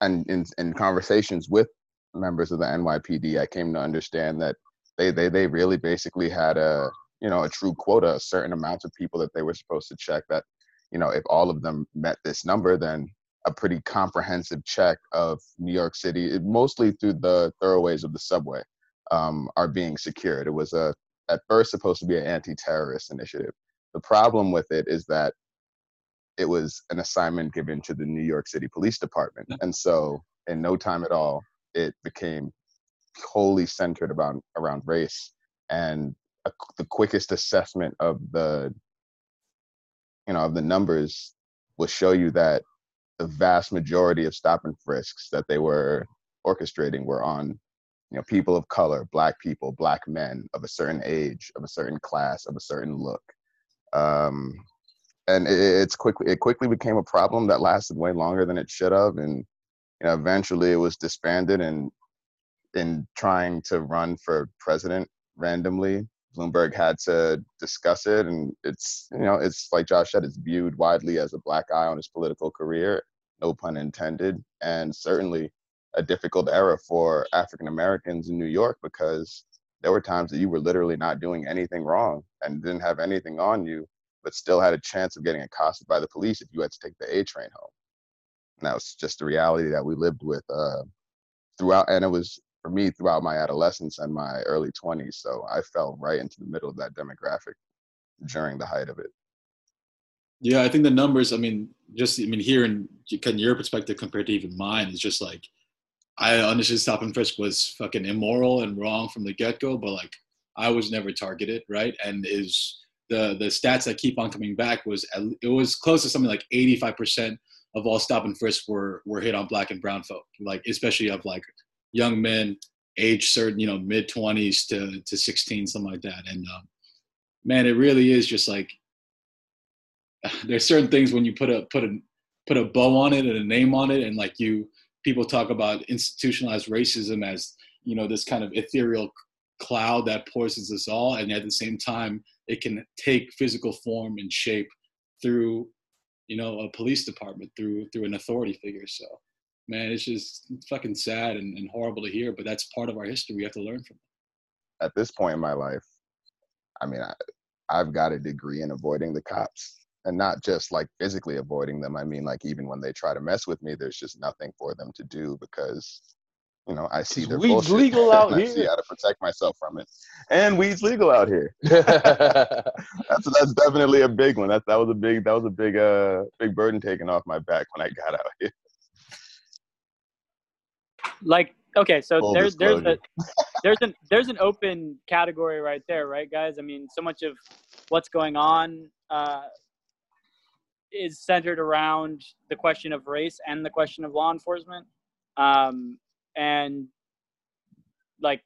and in, in conversations with members of the nypd i came to understand that they they, they really basically had a you know a true quota a certain amount of people that they were supposed to check that you know, if all of them met this number, then a pretty comprehensive check of New York City, mostly through the thoroughways of the subway, um, are being secured. It was a at first supposed to be an anti-terrorist initiative. The problem with it is that it was an assignment given to the New York City Police Department, and so in no time at all, it became wholly centered about around race. And a, the quickest assessment of the you know, of the numbers will show you that the vast majority of stop and frisks that they were orchestrating were on, you know, people of color, black people, black men of a certain age, of a certain class, of a certain look. Um, and it, it's quickly it quickly became a problem that lasted way longer than it should have, and you know, eventually it was disbanded. And in trying to run for president randomly, Bloomberg had to discuss it, and it's you know it's like Josh said, it's viewed widely as a black eye on his political career, no pun intended, and certainly a difficult era for African Americans in New York because there were times that you were literally not doing anything wrong and didn't have anything on you, but still had a chance of getting accosted by the police if you had to take the A train home. And that was just the reality that we lived with uh, throughout, and it was for me throughout my adolescence and my early 20s. So I fell right into the middle of that demographic during the height of it. Yeah, I think the numbers, I mean, just, I mean, here in, in your perspective compared to even mine is just like, I understood stop and frisk was fucking immoral and wrong from the get go, but like, I was never targeted, right? And is the the stats that keep on coming back was it was close to something like 85% of all stop and frisk were were hit on black and brown folk, like especially of like young men age certain you know mid 20s to to 16 something like that. And um, man it really is just like there's certain things when you put a put a put a bow on it and a name on it and like you people talk about institutionalized racism as you know this kind of ethereal cloud that poisons us all. And at the same time it can take physical form and shape through you know a police department through through an authority figure. So man, it's just fucking sad and, and horrible to hear, but that's part of our history. We have to learn from it. At this point in my life, I mean, I, I've got a degree in avoiding the cops and not just like physically avoiding them. I mean, like even when they try to mess with me, there's just nothing for them to do because, you know, I see their weed's bullshit. legal out I here. see how to protect myself from it, and weed's legal out here. that's that's definitely a big one. That that was a big that was a big uh big burden taken off my back when I got out here like okay so Full there's there's a there's an there's an open category right there, right, guys? I mean, so much of what's going on uh, is centered around the question of race and the question of law enforcement. Um, and like,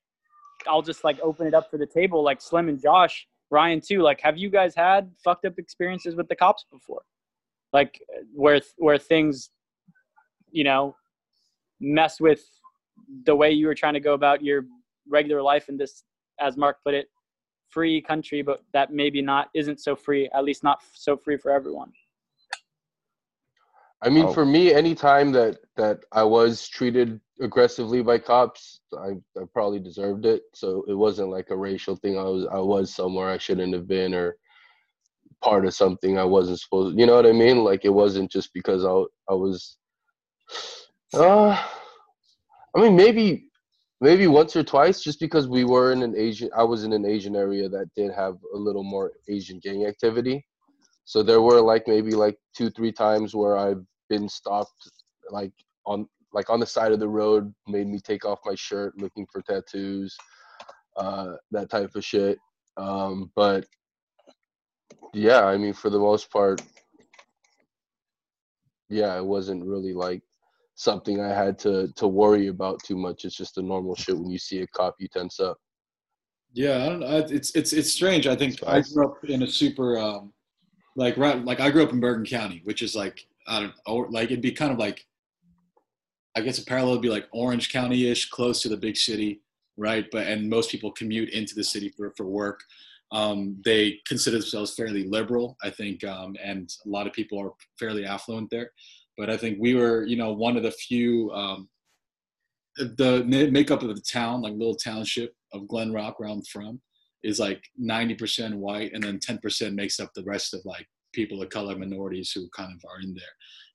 I'll just like open it up for the table, like Slim and Josh, Ryan too. Like, have you guys had fucked up experiences with the cops before? Like, where where things, you know, mess with the way you were trying to go about your regular life in this, as Mark put it, free country, but that maybe not isn't so free, at least not so free for everyone. I mean, Oh. for me, anytime that that I was treated aggressively by cops, I, I probably deserved it. So it wasn't like a racial thing. I was I was somewhere I shouldn't have been, or part of something I wasn't supposed. You know what I mean? Like it wasn't just because I I was. Uh, I mean, maybe maybe once or twice, just because we were in an Asian. I was in an Asian area that did have a little more Asian gang activity. So there were like maybe like two, three times where I've been stopped like on like on the side of the road, made me take off my shirt looking for tattoos, uh, that type of shit. Um, but yeah, I mean for the most part, yeah, it wasn't really like something I had to to worry about too much. It's just the normal shit when you see a cop, you tense up. Yeah, I don't know. It's it's it's strange. I think I grew up in a super um, like right like I grew up in Bergen County, which is like I don't or like it'd be kind of like I guess a parallel would be like Orange County ish, close to the big city, right? But and most people commute into the city for for work. Um, they consider themselves fairly liberal, I think, um, and a lot of people are fairly affluent there. But I think we were, you know, one of the few. Um, the makeup of the town, like little township of Glen Rock, where I'm from, is like 90% white, and then 10% makes up the rest of like people of color, minorities who kind of are in there.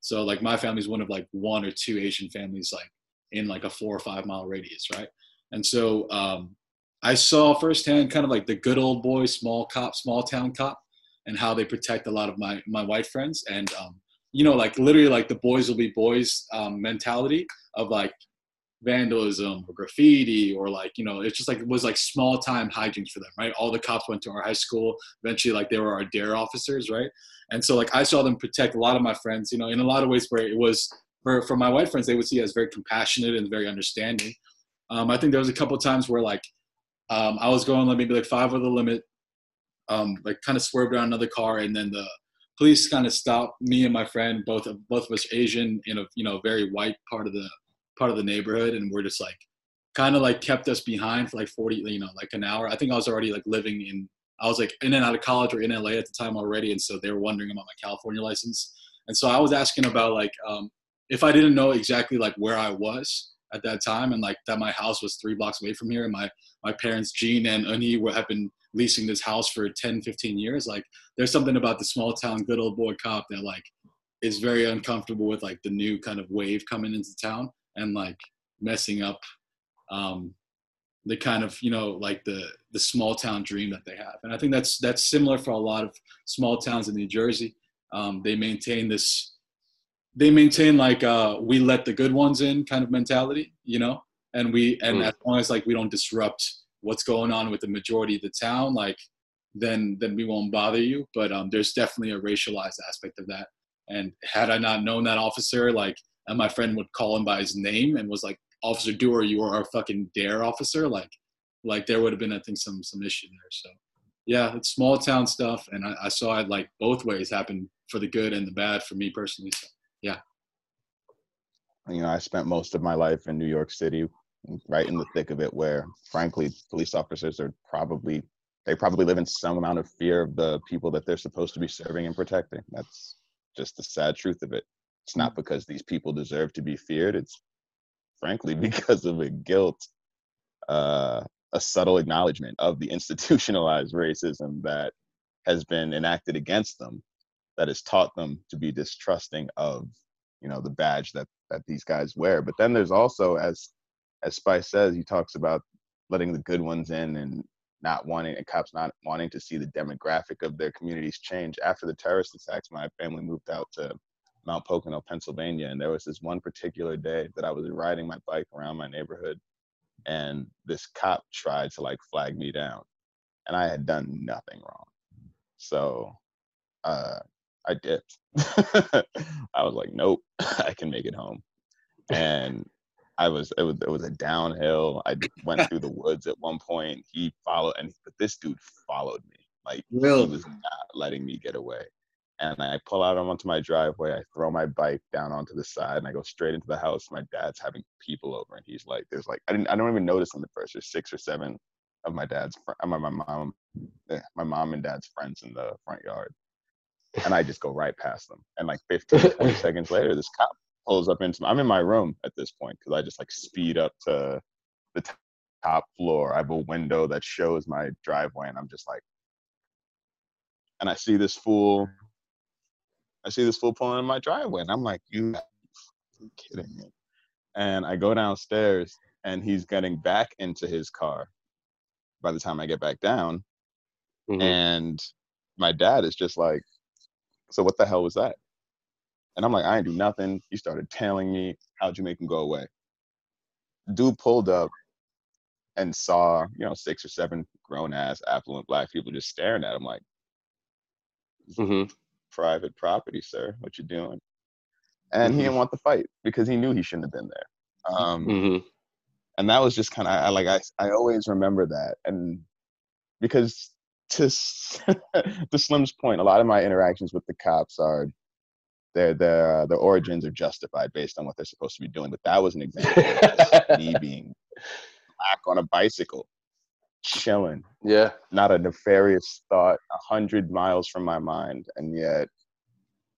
So like my family's one of like one or two Asian families like in like a four or five mile radius, right? And so um, I saw firsthand kind of like the good old boy, small cop, small town cop, and how they protect a lot of my my white friends, and um, you know, like literally like the boys will be boys um, mentality of like vandalism or graffiti or like you know it's just like it was like small time hijinks for them right? All the cops went to our high school. Eventually like they were our dare officers right? And so like i saw them protect a lot of my friends you know in a lot of ways where it was for, for my white friends they would see as very compassionate and very understanding. Um, i think there was a couple times where like um, i was going like maybe like five over the limit um, like kind of swerved around another car and then the police kind of stopped me and my friend both of both of us asian in a you know very white part of the part of the neighborhood and we're just like kind of like kept us behind for like 40 you know like an hour. I think i was already like living in i was like in and out of college or in la at the time already and so they were wondering about my california license. And so i was asking about like um, if i didn't know exactly like where i was at that time and like that my house was three blocks away from here and my my parents gene and uni were have been leasing this house for 10 15 years like there's something about the small town good old boy cop that like is very uncomfortable with like the new kind of wave coming into town and like messing up um, the kind of you know like the the small town dream that they have. And i think that's that's similar for a lot of small towns in new jersey. Um, they maintain this they maintain like uh, we let the good ones in kind of mentality you know? And we and Mm. as long as like we don't disrupt what's going on with the majority of the town like then then we won't bother you. But um, there's definitely a racialized aspect of that. And had i not known that officer like and my friend would call him by his name and was like officer doer you are our fucking dare officer like like there would have been i think some some issue there. So yeah it's small town stuff. And i, I saw it like both ways happen for the good and the bad for me personally. So you know, I spent most of my life in New York City, right in the thick of it, where frankly, police officers are probably they probably live in some amount of fear of the people that they're supposed to be serving and protecting. That's just the sad truth of it. It's not because these people deserve to be feared. It's frankly because of a guilt, uh, a subtle acknowledgement of the institutionalized racism that has been enacted against them, that has taught them to be distrusting of, you know, the badge that that these guys wear. But then there's also, as as Spice says, he talks about letting the good ones in and not wanting and cops not wanting to see the demographic of their communities change. After the terrorist attacks, my family moved out to Mount Pocono, Pennsylvania, and there was this one particular day that I was riding my bike around my neighborhood and this cop tried to like flag me down, and I had done nothing wrong. So uh, I dipped. I was like, nope, I can make it home. And I was it was it was a downhill. I went through the woods at one point. He followed, and but this dude followed me. Like Really? he was not letting me get away. And I pull out onto my driveway. I throw my bike down onto the side, and I go straight into the house. My dad's having people over, and he's like, "There's like I didn't I don't even notice in the first. There's six or seven of my dad's fr- my my mom eh, my mom and dad's friends in the front yard, and I just go right past them. And like 15, 20 seconds later, this cop pulls up into. I'm in my room at this point because I just like speed up to the t- top floor. I have a window that shows my driveway, and I'm just like, and I see this fool. I see this fool pulling in my driveway, and I'm like, you gotta be fucking kidding me. And I go downstairs, and he's getting back into his car. By the time I get back down, Mhm. and my dad is just like, so what the hell was that? And I'm like, I ain't do nothing. He started tailing me. How'd you make him go away? Dude pulled up and saw, you know, six or seven grown ass affluent black people just staring at him like, Mhm. private property, sir. What you doing? And he Mhm. didn't want the fight because he knew he shouldn't have been there. Um, Mhm. and that was just kind of I, like I I always remember that, and because to to Slim's point, a lot of my interactions with the cops are their their the origins are justified based on what they're supposed to be doing. But that was an example of me being black on a bicycle, chilling, Yeah. not a nefarious thought a hundred miles from my mind, and yet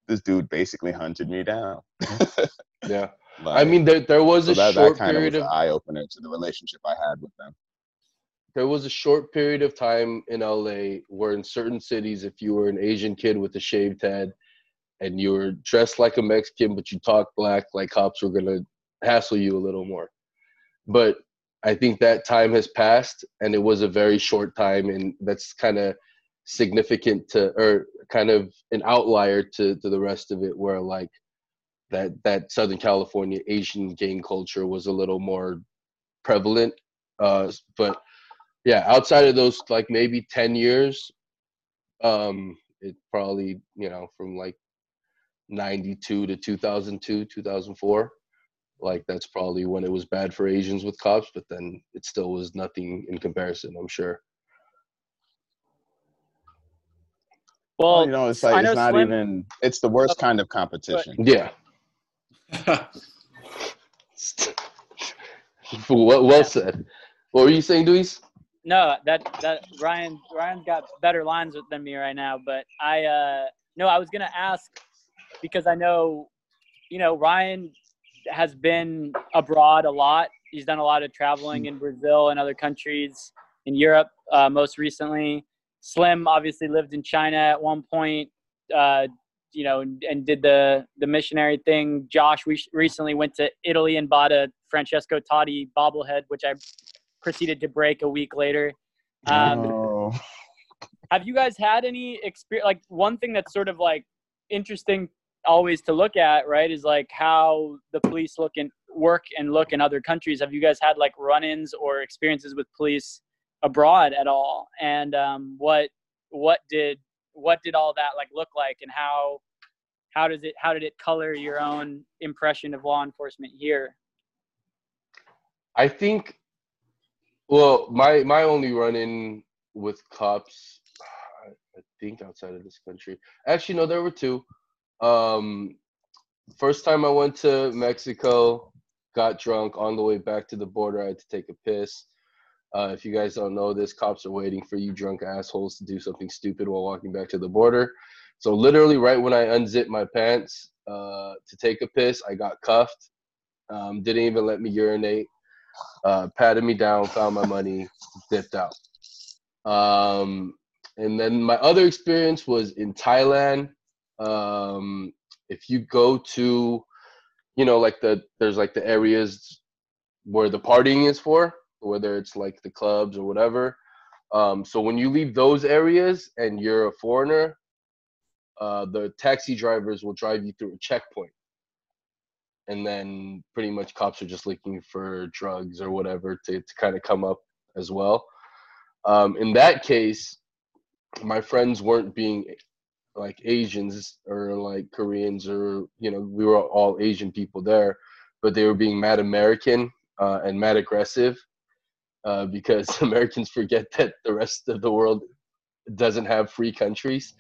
this dude basically hunted me down. Mm-hmm. Yeah. I mean, there there was so a that, that short kind of was period an of eye opener to the relationship I had with them. there was a short period of time in LA where in certain cities, if you were an Asian kid with a shaved head and you were dressed like a Mexican but you talked black, like cops were gonna hassle you a little more. But I think that time has passed and it was a very short time and that's kind of significant to or kind of an outlier to to the rest of it where like that that Southern California Asian gang culture was a little more prevalent. Uh, but yeah, outside of those like maybe ten years, um, it probably you know from like ninety two to two thousand two, two thousand four. Like that's probably when it was bad for Asians with cops, but then it still was nothing in comparison. I'm sure. Well, Well, you know, it's like it's not Slim- even. It's the worst kind of competition. Yeah. well, well said. What were you saying, Luis? No, that that Ryan Ryan's got better lines than me right now. But I uh no, I was gonna ask because I know, you know, Ryan has been abroad a lot. He's done a lot of traveling in Brazil and other countries in Europe. Uh, most recently, Slim obviously lived in China at one point. Uh, you know, and, and did the the missionary thing. Josh we recently went to Italy and bought a Francesco Totti bobblehead, which I proceeded to break a week later. Um, Oh. have you guys had any experience? Like one thing that's sort of like interesting always to look at, right, is like how the police look and work and look in other countries. Have you guys had like run-ins or experiences with police abroad at all? And um, what what did what did all that like look like, and how how does it how did it color your own impression of law enforcement here? I think. Well, my my only run in with cops, I think outside of this country. Actually, no, there were two. Um, first time I went to Mexico, got drunk on the way back to the border. I had to take a piss. Uh, if you guys don't know this, cops are waiting for you drunk assholes to do something stupid while walking back to the border. So literally, right when I unzipped my pants uh, to take a piss, I got cuffed. Um, didn't even let me urinate. Uh, patted me down, found my money, dipped out. Um, and then my other experience was in Thailand. Um, if you go to, you know, like the there's like the areas where the partying is for, whether it's like the clubs or whatever. Um, so when you leave those areas and you're a foreigner, uh, the taxi drivers will drive you through a checkpoint. and then pretty much cops are just looking for drugs or whatever to, to kind of come up as well. Um, in that case, my friends weren't being like Asians or like Koreans or you know we were all Asian people there, but they were being mad American uh, and mad aggressive uh, because Americans forget that the rest of the world doesn't have free countries.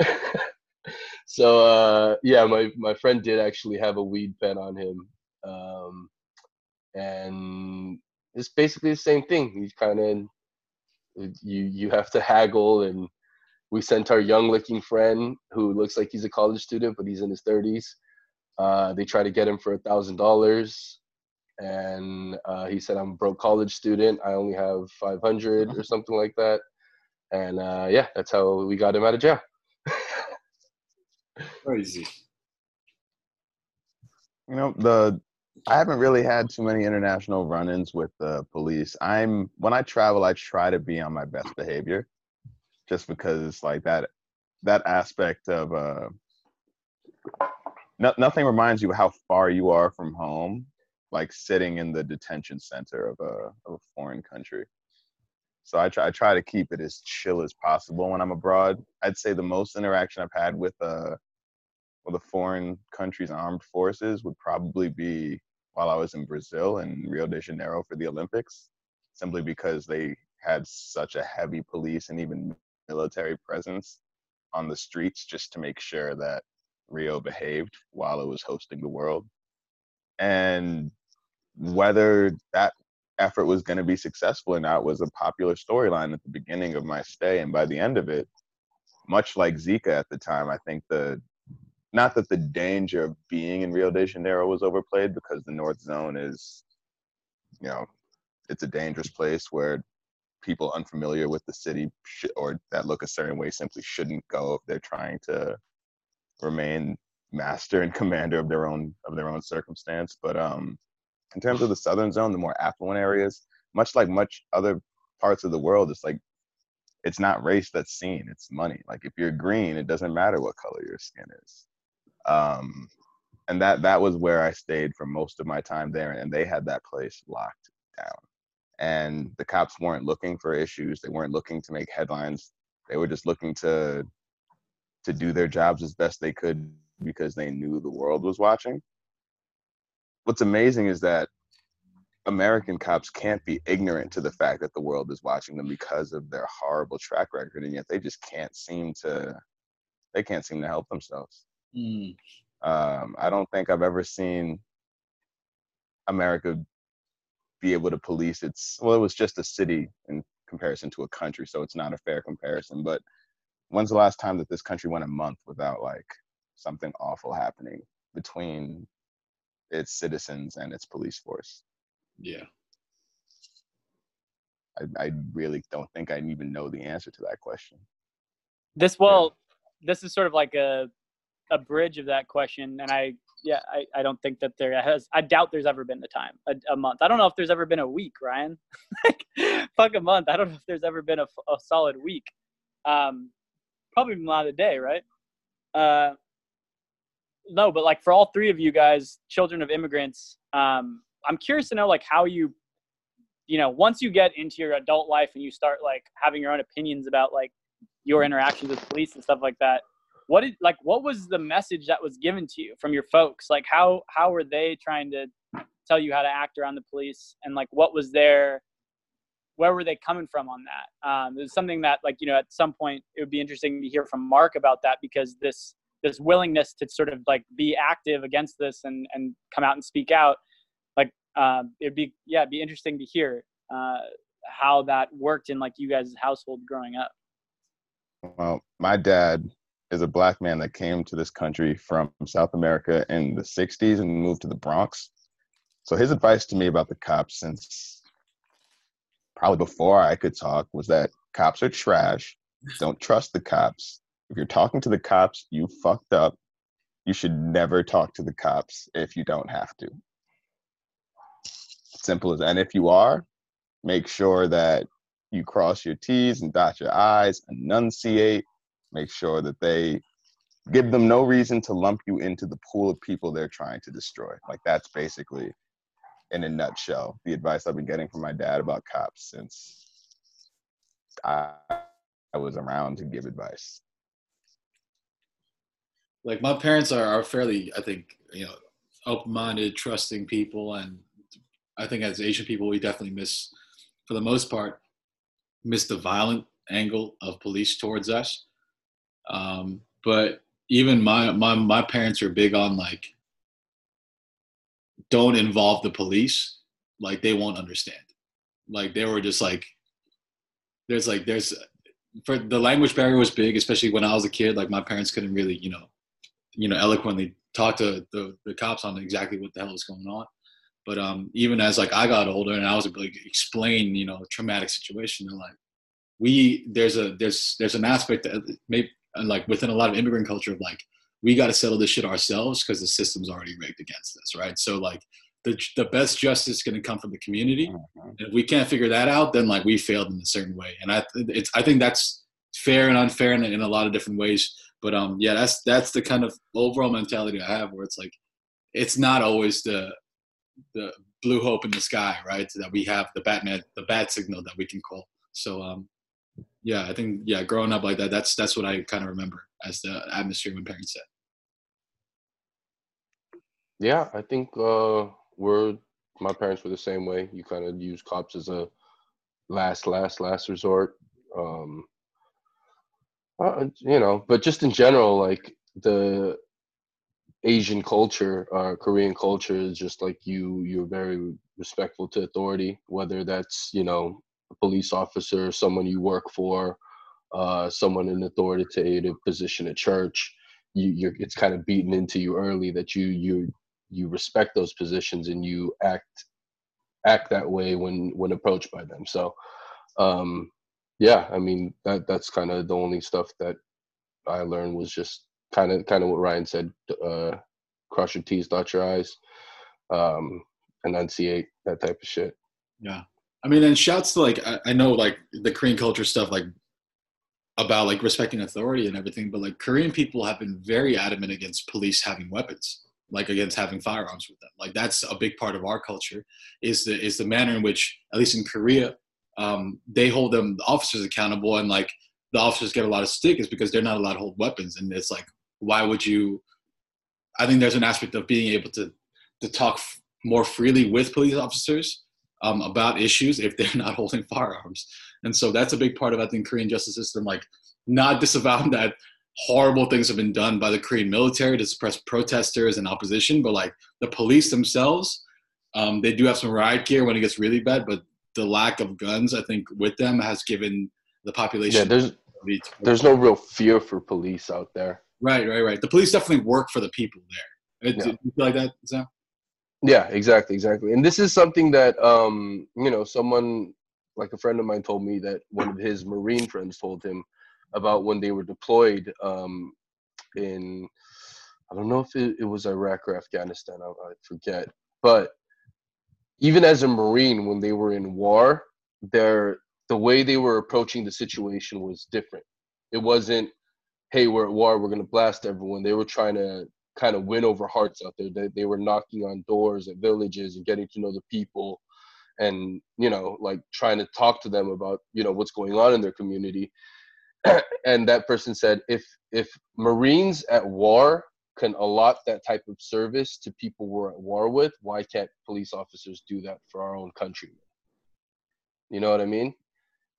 so uh, yeah, my my friend did actually have a weed pen on him, um, and it's basically the same thing. He's kind of you you have to haggle and we sent our young looking friend who looks like he's a college student but he's in his 30s uh, they tried to get him for a thousand dollars. And uh, he said i'm a broke college student. I only have 500 or something like that. And uh, yeah that's how we got him out of jail. Crazy. You know, the I haven't really had too many international run-ins with the police. I'm when I travel, I try to be on my best behavior, just because like that that aspect of uh, no, nothing reminds you how far you are from home, like sitting in the detention center of a of a foreign country. So I try I try to keep it as chill as possible when I'm abroad. I'd say the most interaction I've had with uh with foreign country's armed forces would probably be while I was in Brazil and Rio de Janeiro for the Olympics, simply because they had such a heavy police and even military presence on the streets just to make sure that Rio behaved while it was hosting the world. And whether that effort was going to be successful or not was a popular storyline at the beginning of my stay. And by the end of it, much like Zika at the time, I think the not that the danger of being in Rio de Janeiro was overplayed because the North Zone is, you know, it's a dangerous place where people unfamiliar with the city sh- or that look a certain way simply shouldn't go if they're trying to remain master and commander of their own of their own circumstance. But um, in terms of the Southern Zone, the more affluent areas, much like much other parts of the world, it's like it's not race that's seen; it's money. Like if you're green, it doesn't matter what color your skin is um, and that that was where I stayed for most of my time there, and they had that place locked down. And the cops weren't looking for issues; they weren't looking to make headlines. They were just looking to to do their jobs as best they could because they knew the world was watching. What's amazing is that American cops can't be ignorant to the fact that the world is watching them because of their horrible track record, and yet they just can't seem to they can't seem to help themselves. Mm. Um, I don't think I've ever seen America be able to police its. Well, it was just a city in comparison to a country, so it's not a fair comparison. But when's the last time that this country went a month without like something awful happening between its citizens and its police force? Yeah. I, I really don't think I even know the answer to that question. This well, this is sort of like a a bridge of that question, and I yeah I, I don't think that there has I doubt there's ever been a time a, a month. I don't know if there's ever been a week, Ryan. like fuck a month. I don't know if there's ever been a, a solid week. Um, probably not a day, right? Uh, no, but like for all three of you guys, children of immigrants, um, I'm curious to know like how you, you know, once you get into your adult life and you start like having your own opinions about like your interactions with police and stuff like that what did like what was the message that was given to you from your folks? Like how how were they trying to tell you how to act around the police? And like what was their where were they coming from on that? Um, it's something that like you know at some point it would be interesting to hear from mark about that because this this willingness to sort of like be active against this and and come out and speak out like um, it'd be yeah it'd be interesting to hear uh, how that worked in like you guys household growing up. Well my dad is a black man that came to this country from South America in the 60s and moved to the Bronx. So his advice to me about the cops since probably before I could talk was that cops are trash. Don't trust the cops. If you're talking to the cops, you fucked up. You should never talk to the cops if you don't have to. Simple as and if you are, make sure that you cross your T's and dot your I's, enunciate, make sure that they give them no reason to lump you into the pool of people they're trying to destroy. Like that's basically, in a nutshell, the advice I've been getting from my dad about cops since I, I was around to give advice. Like my parents are, are fairly, I think, you know, open-minded, trusting people, and I think as Asian people, we definitely miss, for the most part, miss the violent angle of police towards us. Um, but even my, my my parents are big on like don't involve the police. Like they won't understand. Like they were just like there's like there's for the language barrier was big especially when i was a kid like my parents couldn't really you know you know eloquently talk to the, the cops on exactly what the hell was going on. But um even as like i got older and i was like explain you know traumatic situation they're like we there's a there's there's an aspect that maybe like within a lot of immigrant culture of like we got to settle this shit ourselves because the system's already rigged against us right? So like the, the best justice is going to come from the community. Mm-hmm. if we can't figure that out then like we failed in a certain way. And i it's i think that's fair and unfair in, in a lot of different ways. But um yeah that's that's the kind of overall mentality i have where it's like it's not always the the blue hope in the sky right that we have the batman the bat signal that we can call. So um yeah i think yeah growing up like that that's that's what i kind of remember as the atmosphere my parents said Yeah, I think uh, we're my parents were the same way. You kind of use cops as a last, last, last resort. Um, uh, you know, but just in general, like the Asian culture, uh, Korean culture is just like you. You're very respectful to authority, whether that's you know a police officer, someone you work for, uh, someone in authoritative position at church. You, it's kind of beaten into you early that you you you respect those positions and you act act that way when when approached by them. So um, yeah, I mean that that's kind of the only stuff that I learned was just kind of kind of what Ryan said. Uh, cross your T's, dot your I's, um, enunciate that type of shit. Yeah. I mean, and shouts to like, I, I know like the Korean culture stuff, like about like respecting authority and everything, but like Korean people have been very adamant against police having weapons, like against having firearms with them. Like that's a big part of our culture is the, is the manner in which, at least in Korea, um, they hold them, the officers accountable and like the officers get a lot of stick is because they're not allowed to hold weapons. And it's like, why would you, I think there's an aspect of being able to, to talk f- more freely with police officers um, about issues if they're not holding firearms. And so that's a big part of I think Korean justice system, like not disavowing that horrible things have been done by the Korean military to suppress protesters and opposition, but like the police themselves, um, they do have some riot gear when it gets really bad, but the lack of guns, I think, with them has given the population. Yeah, there's there's no real fear for police out there. Right, right, right. The police definitely work for the people there. It, Yeah. Do you feel like that, Sam? Yeah, exactly, exactly. And this is something that um, you know, someone like a friend of mine told me that one of his Marine friends told him about when they were deployed um, in I don't know if it, it was Iraq or Afghanistan, I, I forget. But even as a Marine, when they were in war, their the way they were approaching the situation was different. It wasn't, hey, we're at war, we're gonna blast everyone. They were trying to kind of win over hearts out there. They, they were knocking on doors at villages and getting to know the people and, you know, like trying to talk to them about, you know, what's going on in their community. and that person said, if if Marines at war can allot that type of service to people we're at war with, why can't police officers do that for our own countrymen? You know what I mean?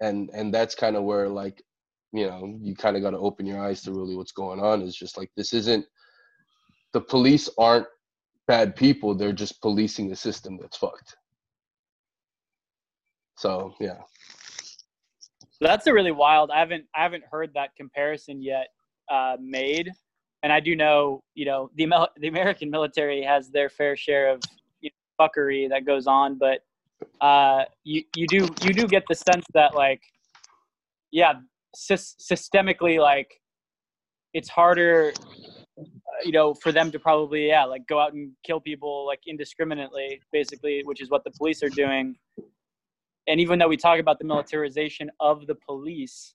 And and that's kind of where like, you know, you kind of got to open your eyes to really what's going on. Is just like this isn't the police aren't bad people they're just policing the system that's fucked so yeah That's a really wild. I haven't I haven't heard that comparison yet uh, made, and I do know you know the the American military has their fair share of you know, fuckery that goes on, but uh, you you do you do get the sense that like yeah, sys- systemically like it's harder you know for them to probably yeah like go out and kill people like indiscriminately basically which is what the police are doing and even though we talk about the militarization of the police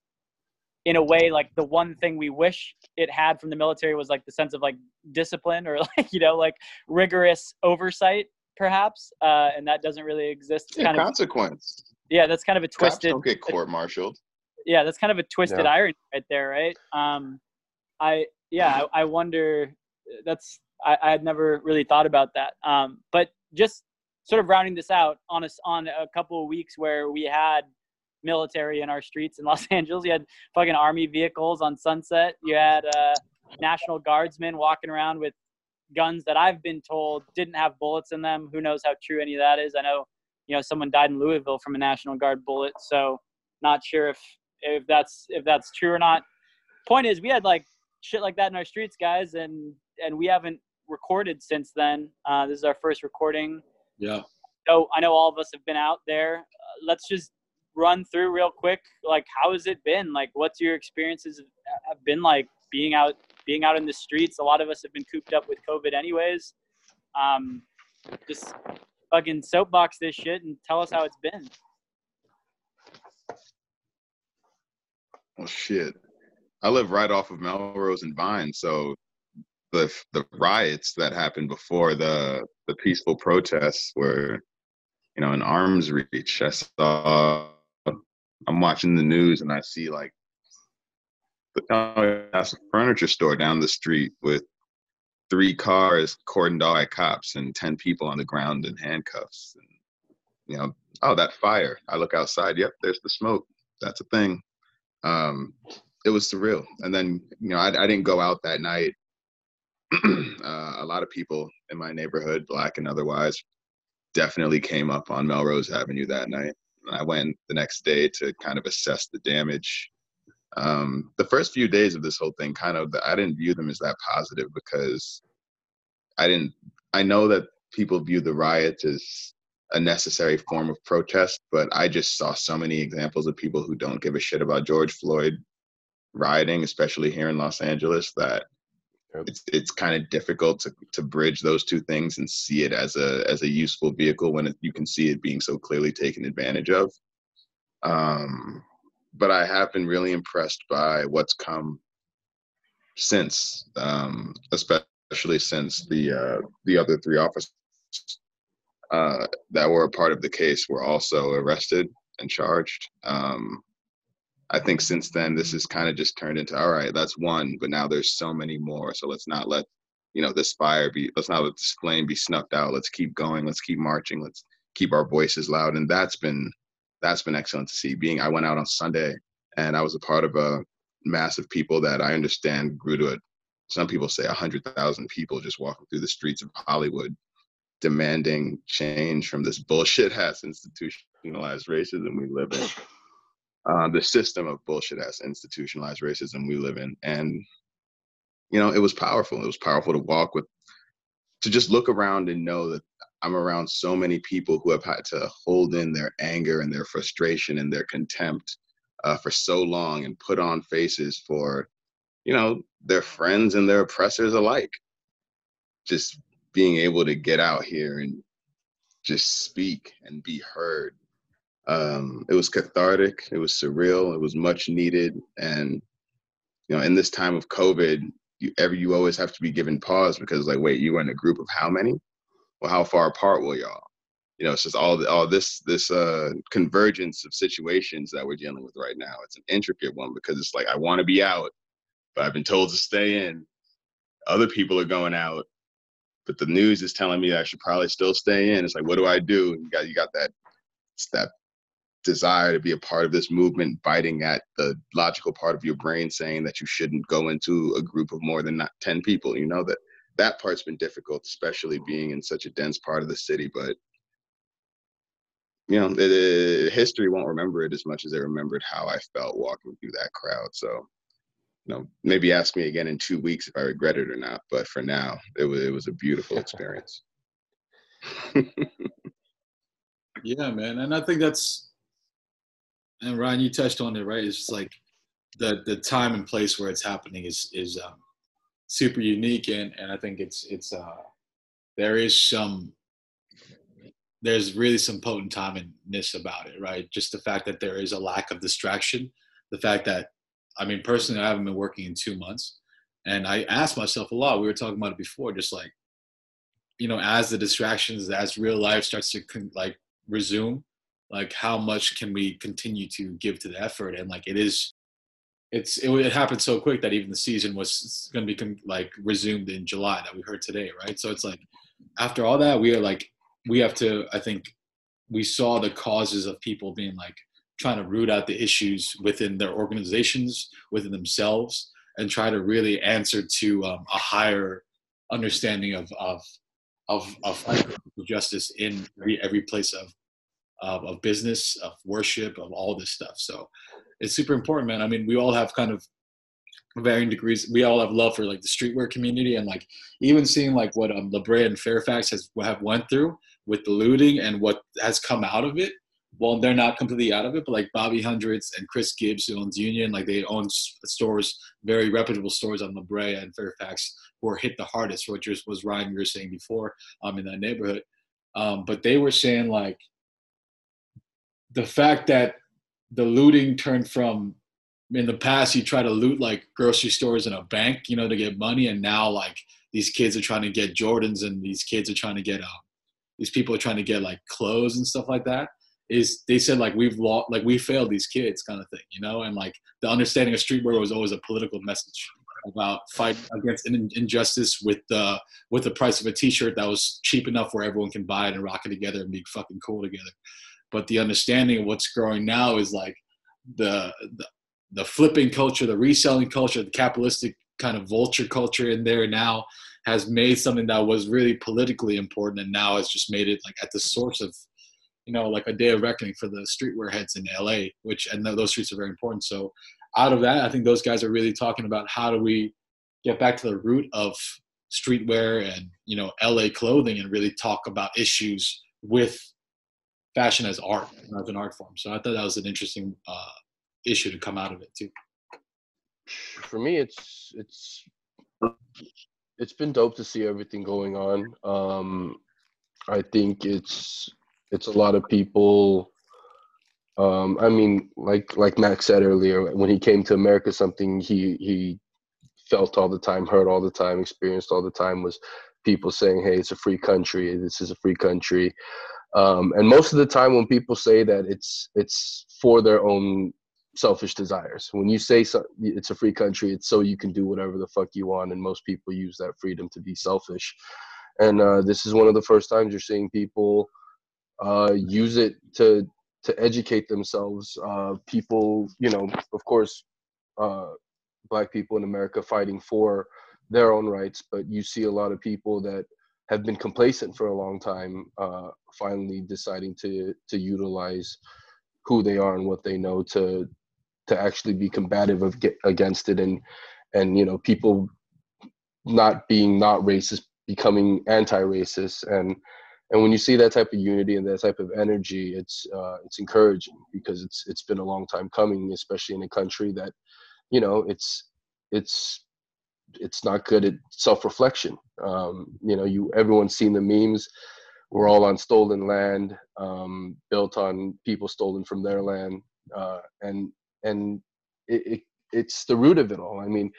in a way like the one thing we wish it had from the military was like the sense of like discipline or like you know like rigorous oversight perhaps uh, and that doesn't really exist Yeah, kind of consequence. yeah that's kind of a Cops twisted don't get court-martialed. yeah that's kind of a twisted Yeah. irony right there right um i yeah i, I wonder that's I, I had never really thought about that. Um but just sort of rounding this out on us on a couple of weeks where we had military in our streets in los angeles you had fucking army vehicles on sunset. You had uh national guardsmen walking around with guns that i've been told didn't have bullets in them. Who knows how true any of that is? I know you know someone died in louisville from a national guard bullet so not sure if if that's if that's true or not. Point is, we had like shit like that in our streets, guys, and and we haven't recorded since then. Uh, this is our first recording. Yeah. So I know all of us have been out there. Uh, let's just run through real quick. Like, how has it been? Like, what's your experiences have been like being out being out in the streets? A lot of us have been cooped up with COVID, anyways. Um, just fucking soapbox this shit and tell us how it's been. Oh shit. I live right off of Melrose and Vine, so the the riots that happened before the the peaceful protests were, you know, in arms reach. I saw. I'm watching the news and I see like the that's a furniture store down the street with three cars cordoned off by cops and ten people on the ground in handcuffs. And you know, oh, that fire. I look outside. Yep, there's the smoke. That's a thing um, it was surreal. And then, you know, I, I didn't go out that night. uh, a lot of people in my neighborhood, black and otherwise, definitely came up on Melrose Avenue that night. And I went the next day to kind of assess the damage. Um, the first few days of this whole thing, kind of, I didn't view them as that positive because I didn't. I know that people view the riots as a necessary form of protest, but I just saw so many examples of people who don't give a shit about George Floyd rioting, especially here in Los Angeles, that it's it's kind of difficult to to bridge those two things and see it as a as a useful vehicle when it, you can see it being so clearly taken advantage of. Um, but I have been really impressed by what's come since, um, especially since the uh, the other three officers uh, that were a part of the case were also arrested and charged. Um, I think since then, this has kind of just turned into all right, that's one, but now there's so many more. So let's not let you know this fire be. Let's not let this flame be snuffed out. Let's keep going. Let's keep marching. Let's keep our voices loud. And that's been that's been excellent to see. Being I went out on Sunday and I was a part of a mass of people that I understand grew to a some people say hundred thousand people just walking through the streets of Hollywood demanding change from this bullshit ass institutionalized racism we live in. Uh, the system of bullshit ass institutionalized racism we live in. And, you know, it was powerful. It was powerful to walk with, to just look around and know that I'm around so many people who have had to hold in their anger and their frustration and their contempt uh, for so long and put on faces for, you know, their friends and their oppressors alike. Just being able to get out here and just speak and be heard. Um, it was cathartic. It was surreal. It was much needed. And you know, in this time of COVID, you ever you always have to be given pause because like, wait, you were in a group of how many? Well, how far apart were y'all? You know, it's just all the, all this this uh, convergence of situations that we're dealing with right now. It's an intricate one because it's like I want to be out, but I've been told to stay in. Other people are going out, but the news is telling me I should probably still stay in. It's like, what do I do? You got you got that that desire to be a part of this movement, biting at the logical part of your brain, saying that you shouldn't go into a group of more than not ten people. You know that that part's been difficult, especially being in such a dense part of the city. But you know, it, it- history won't remember it as much as they remembered how I felt walking through that crowd. So you know, maybe ask me again in two weeks if I regret it or not. But for now, it was it was a beautiful experience. Yeah, man, and I think that's and Ryan, you touched on it, right? It's just like the the time and place where it's happening is is um, super unique, and and I think it's it's uh there is some there's really some potent timingness about it, right? Just the fact that there is a lack of distraction, the fact that I mean, personally, I haven't been working in two months, and I asked myself a lot. We were talking about it before, just like, you know, as the distractions, as real life starts to like resume, like how much can we continue to give to the effort? And like it is, it's it, it happened so quick that even the season was going to be like resumed in July that we heard today, right? So it's like after all that, we are like we have to. I think we saw the causes of people being like trying to root out the issues within their organizations, within themselves, and try to really answer to um, a higher understanding of of of, of justice in every, every place of, of of business, of worship, of all this stuff. So it's super important, man. I mean, we all have kind of varying degrees. We all have love for like the streetwear community, and like even seeing like what um, La Brea and Fairfax has have went through with the looting and what has come out of it well, they're not completely out of it, but like Bobby Hundreds and Chris Gibbs, who owns Union, like they own stores, very reputable stores on La Brea and Fairfax, who were hit the hardest, which was Ryan, you were saying before, um, in that neighborhood. Um, but they were saying like the fact that the looting turned from in the past you try to loot like grocery stores and a bank, you know, to get money, and now like these kids are trying to get Jordans and these kids are trying to get um, these people are trying to get like clothes and stuff like that is they said like we've lost like we failed these kids kind of thing you know? And like the understanding of streetwear was always a political message about fight against injustice with the with the price of a t-shirt that was cheap enough where everyone can buy it and rock it together and be fucking cool together but the understanding of what's growing now is like the the, the flipping culture the reselling culture the capitalistic kind of vulture culture in there now has made something that was really politically important and now has just made it like at the source of you know, like a day of reckoning for the streetwear heads in LA, which and those streets are very important. So out of that, I think those guys are really talking about how do we get back to the root of streetwear and you know LA clothing and really talk about issues with fashion as art as an art form. So I thought that was an interesting uh, issue to come out of it too. For me, it's it's it's been dope to see everything going on. Um, I think it's it's a lot of people um, I mean, like like Max said earlier, when he came to America, something he he felt all the time, heard all the time, experienced all the time was people saying, "Hey, it's a free country. This is a free country." Um, and most of the time, when people say that, it's it's for their own selfish desires. When you say so, it's a free country, it's so you can do whatever the fuck you want, and most people use that freedom to be selfish. And uh, this is one of the first times you're seeing people uh, use it to to educate themselves. Uh, people, you know, of course, uh, black people in America fighting for their own rights, but you see a lot of people that have been complacent for a long time, uh, finally deciding to to utilize who they are and what they know to to actually be combative of get, against it, and and you know people not being not racist becoming anti-racist. And and when you see that type of unity and that type of energy it's uh, it's encouraging because it's it's been a long time coming especially in a country that you know it's it's it's not good at self-reflection. Um, you know you everyone's seen the memes. We're all on stolen land um, built on people stolen from their land. Uh, and and it, it, it's the root of it all. I mean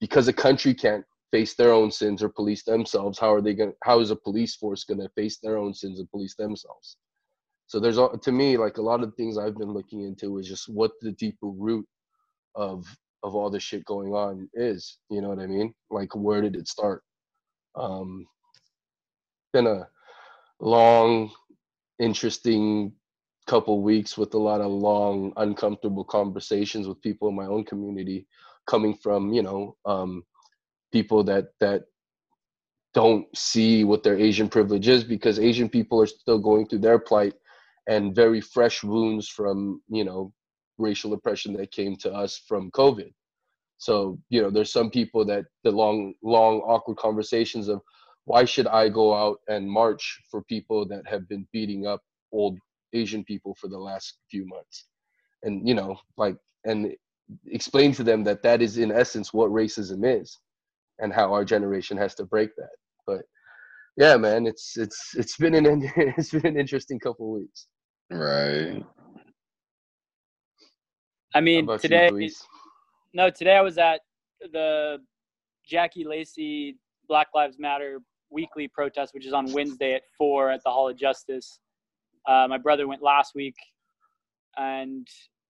because a country can't face their own sins or police themselves how are they going how is a police force going to face their own sins and police themselves? So there's to me like a lot of things i've been looking into is just what the deeper root of of all this shit going on is you know what i mean? Like where did it start? Um been a long interesting couple weeks with a lot of long uncomfortable conversations with people in my own community coming from you know um people that that don't see what their Asian privilege is because Asian people are still going through their plight and very fresh wounds from you know racial oppression that came to us from COVID. So you know, there's some people that the long, long, awkward conversations of why should I go out and march for people that have been beating up old Asian people for the last few months, and you know, like and explain to them that that is in essence what racism is and how our generation has to break that. But yeah, man, it's it's it's been an it's been an interesting couple weeks. Right. I mean, today, you, no, today I was at the Jackie Lacey Black Lives Matter weekly protest, which is on Wednesday at four at the Hall of Justice. Uh, my brother went last week, and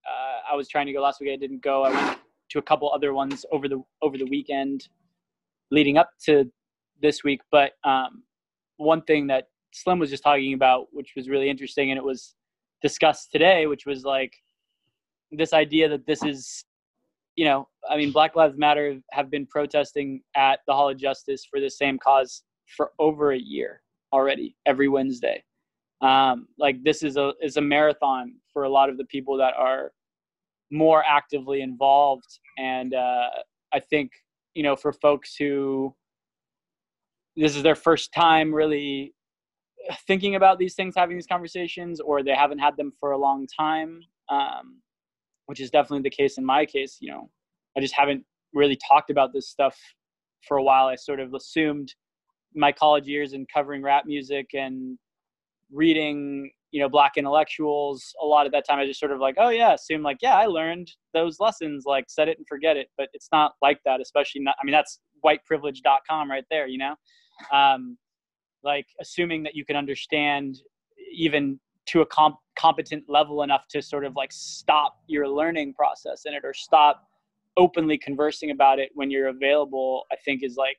uh, I was trying to go last week. I didn't go. I went to a couple other ones over the over the weekend, leading up to this week. But um, one thing that Slim was just talking about, which was really interesting, and it was discussed today, which was like this idea that this is, you know, I mean, Black Lives Matter have been protesting at the Hall of Justice for the same cause for over a year already, every Wednesday. Um, like this is a is a marathon for a lot of the people that are more actively involved, and uh, I think you know for folks who this is their first time really thinking about these things, having these conversations, or they haven't had them for a long time, um, which is definitely the case in my case. You know, I just haven't really talked about this stuff for a while. I sort of assumed my college years and covering rap music and reading, you know, black intellectuals. A lot of that time, I just sort of like, oh yeah, assume like, yeah, I learned those lessons, like set it and forget it. But it's not like that, especially not. I mean, that's whiteprivilege.com right there, you know. Um, like assuming that you can understand even to a comp- competent level enough to sort of like stop your learning process in it or stop openly conversing about it when you're available i think is like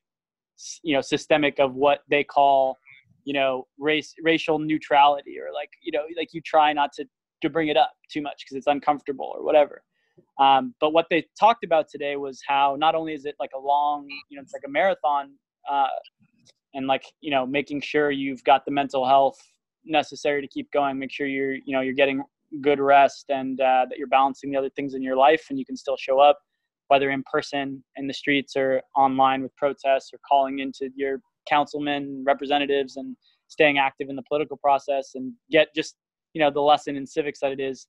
you know systemic of what they call you know race racial neutrality or like you know like you try not to to bring it up too much because it's uncomfortable or whatever. Um, but what they talked about today was how not only is it like a long you know it's like a marathon uh, and like you know making sure you've got the mental health necessary to keep going make sure you're you know you're getting good rest and uh, that you're balancing the other things in your life and you can still show up whether in person in the streets or online with protests or calling into your councilmen representatives and staying active in the political process and get just you know the lesson in civics that it is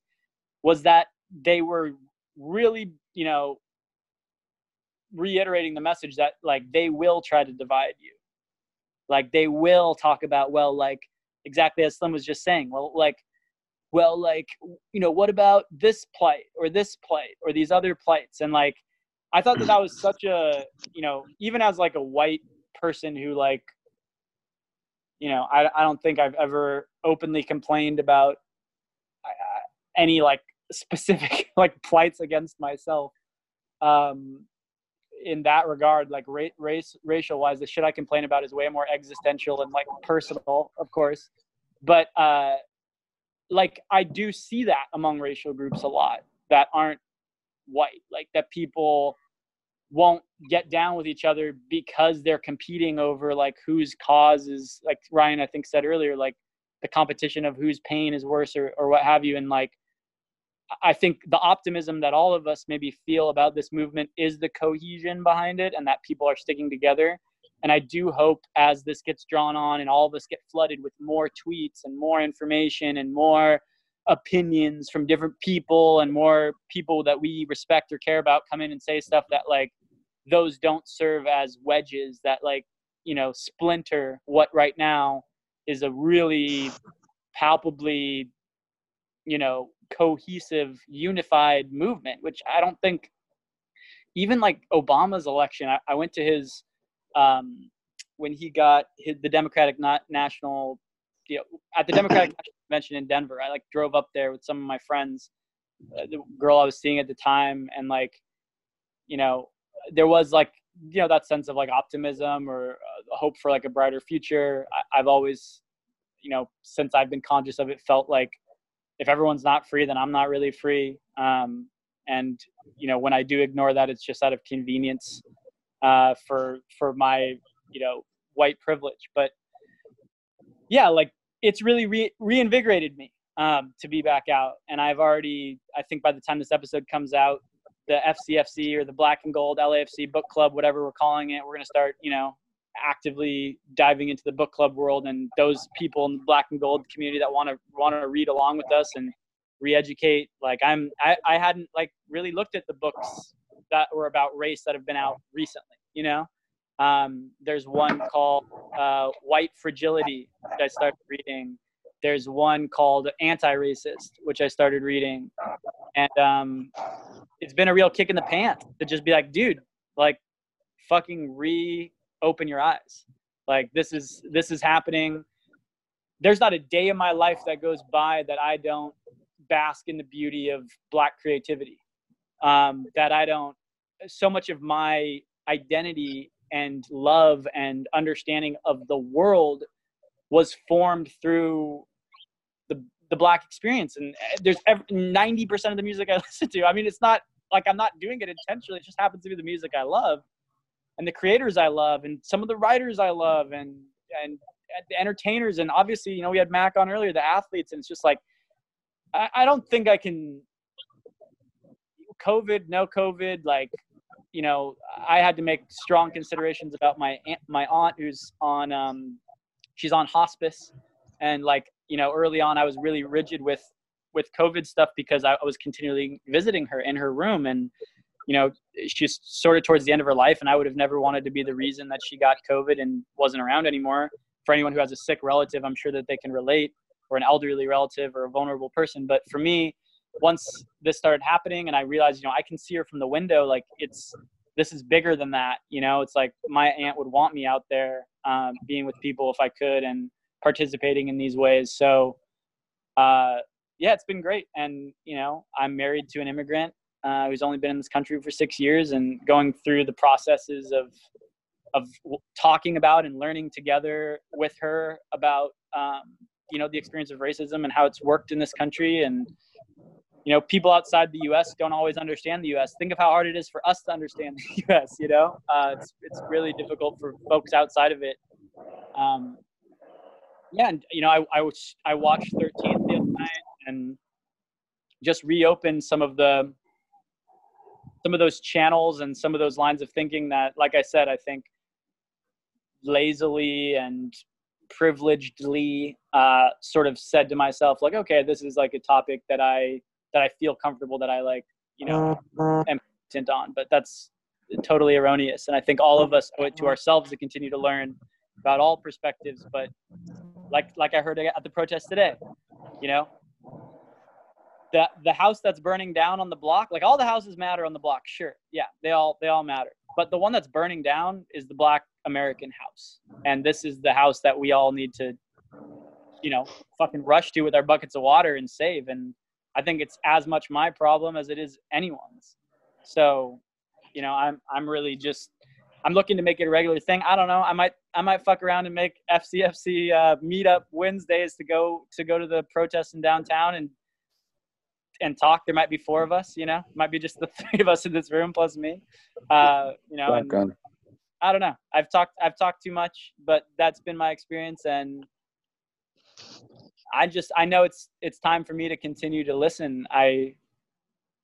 was that they were really you know reiterating the message that like they will try to divide you. Like they will talk about, well, like exactly as Slim was just saying, well, like, well, like, you know, what about this plight or this plight or these other plights? And like, I thought that that was such a, you know, even as like a white person who like, you know, I, I don't think I've ever openly complained about uh, any like specific like plights against myself. Um, in that regard, like race, racial wise, the shit I complain about is way more existential and like personal, of course. But uh, like I do see that among racial groups a lot that aren't white, like that people won't get down with each other because they're competing over like whose cause is like Ryan I think said earlier, like the competition of whose pain is worse or, or what have you. And like I think the optimism that all of us maybe feel about this movement is the cohesion behind it and that people are sticking together. And I do hope as this gets drawn on and all of us get flooded with more tweets and more information and more opinions from different people and more people that we respect or care about come in and say stuff that like those don't serve as wedges that like, you know, splinter what right now is a really palpably, you know, cohesive, unified movement, which I don't think even like Obama's election, I, I went to his um, when he got his, the Democratic not national, you know, at the Democratic convention in Denver. I like drove up there with some of my friends, uh, the girl I was seeing at the time, and like, you know, there was like you know that sense of like optimism or uh, hope for like a brighter future. I, I've always, you know, since I've been conscious of it, felt like if everyone's not free, then I'm not really free. Um, and you know, when I do ignore that, it's just out of convenience uh, for for my you know white privilege. But yeah, like it's really re- reinvigorated me um, to be back out. And I've already, I think by the time this episode comes out, the FCFC or the Black and Gold LAFC Book Club, whatever we're calling it, we're gonna start, you know, actively diving into the book club world and those people in the black and gold community that want to want to read along with us and re-educate like i'm I, I hadn't like really looked at the books that were about race that have been out recently you know? Um, there's one called uh, white fragility that i started reading. There's one called anti-racist which i started reading. And um, it's been a real kick in the pants to just be like, dude, like fucking reopen your eyes. Like this is this is happening. There's not a day in my life that goes by that I don't bask in the beauty of black creativity. Um, that I don't so much of my identity and love and understanding of the world was formed through the the black experience and eh, there's 90% of the music i listen to i mean it's not like i'm not doing it intentionally it just happens to be the music i love and the creators i love and some of the writers i love and and the entertainers and obviously you know we had mac on earlier the athletes and it's just like i, I don't think i can covid no covid like you know, I had to make strong considerations about my aunt, my aunt who's on um, she's on hospice, and like you know, early on I was really rigid with with COVID stuff because I was continually visiting her in her room, and you know, she's sort of towards the end of her life, and I would have never wanted to be the reason that she got COVID and wasn't around anymore. For anyone who has a sick relative, I'm sure that they can relate, or an elderly relative or a vulnerable person. But for me, once this started happening and I realized, you know, I can see her from the window, like it's this is bigger than that. You know, it's like my aunt would want me out there um, being with people if I could and participating in these ways. So, uh, yeah, it's been great. And, you know, I'm married to an immigrant uh, who's only been in this country for six years and going through the processes of, of talking about and learning together with her about, um, you know, the experience of racism and how it's worked in this country and, you know, people outside the U.S. don't always understand the U.S. Think of how hard it is for us to understand the U.S. You know, uh, it's it's really difficult for folks outside of it. Um, yeah, and you know, I I, was, I watched 13th the other night and just reopened some of the some of those channels and some of those lines of thinking that, like I said, I think lazily and privilegedly uh, sort of said to myself, like, okay, this is like a topic that I that I feel comfortable that I like, you know, am content on. But that's totally erroneous. And I think all of us owe it to ourselves to continue to learn about all perspectives. But like like I heard at the protest today, you know, the the house that's burning down on the block, like all the houses matter on the block, sure, yeah, they all they all matter. But the one that's burning down is the Black American house, and this is the house that we all need to, you know, fucking rush to with our buckets of water and save. And I think it's as much my problem as it is anyone's. So, you know, I'm I'm really just I'm looking to make it a regular thing. I don't know. I might I might fuck around and make FCFC uh, meetup Wednesdays to go to go to the protests in downtown and and talk. There might be four of us. You know, might be just the three of us in this room plus me. Uh, you know, and, I don't know. I've talked I've talked too much, but that's been my experience and I just I know it's it's time for me to continue to listen. I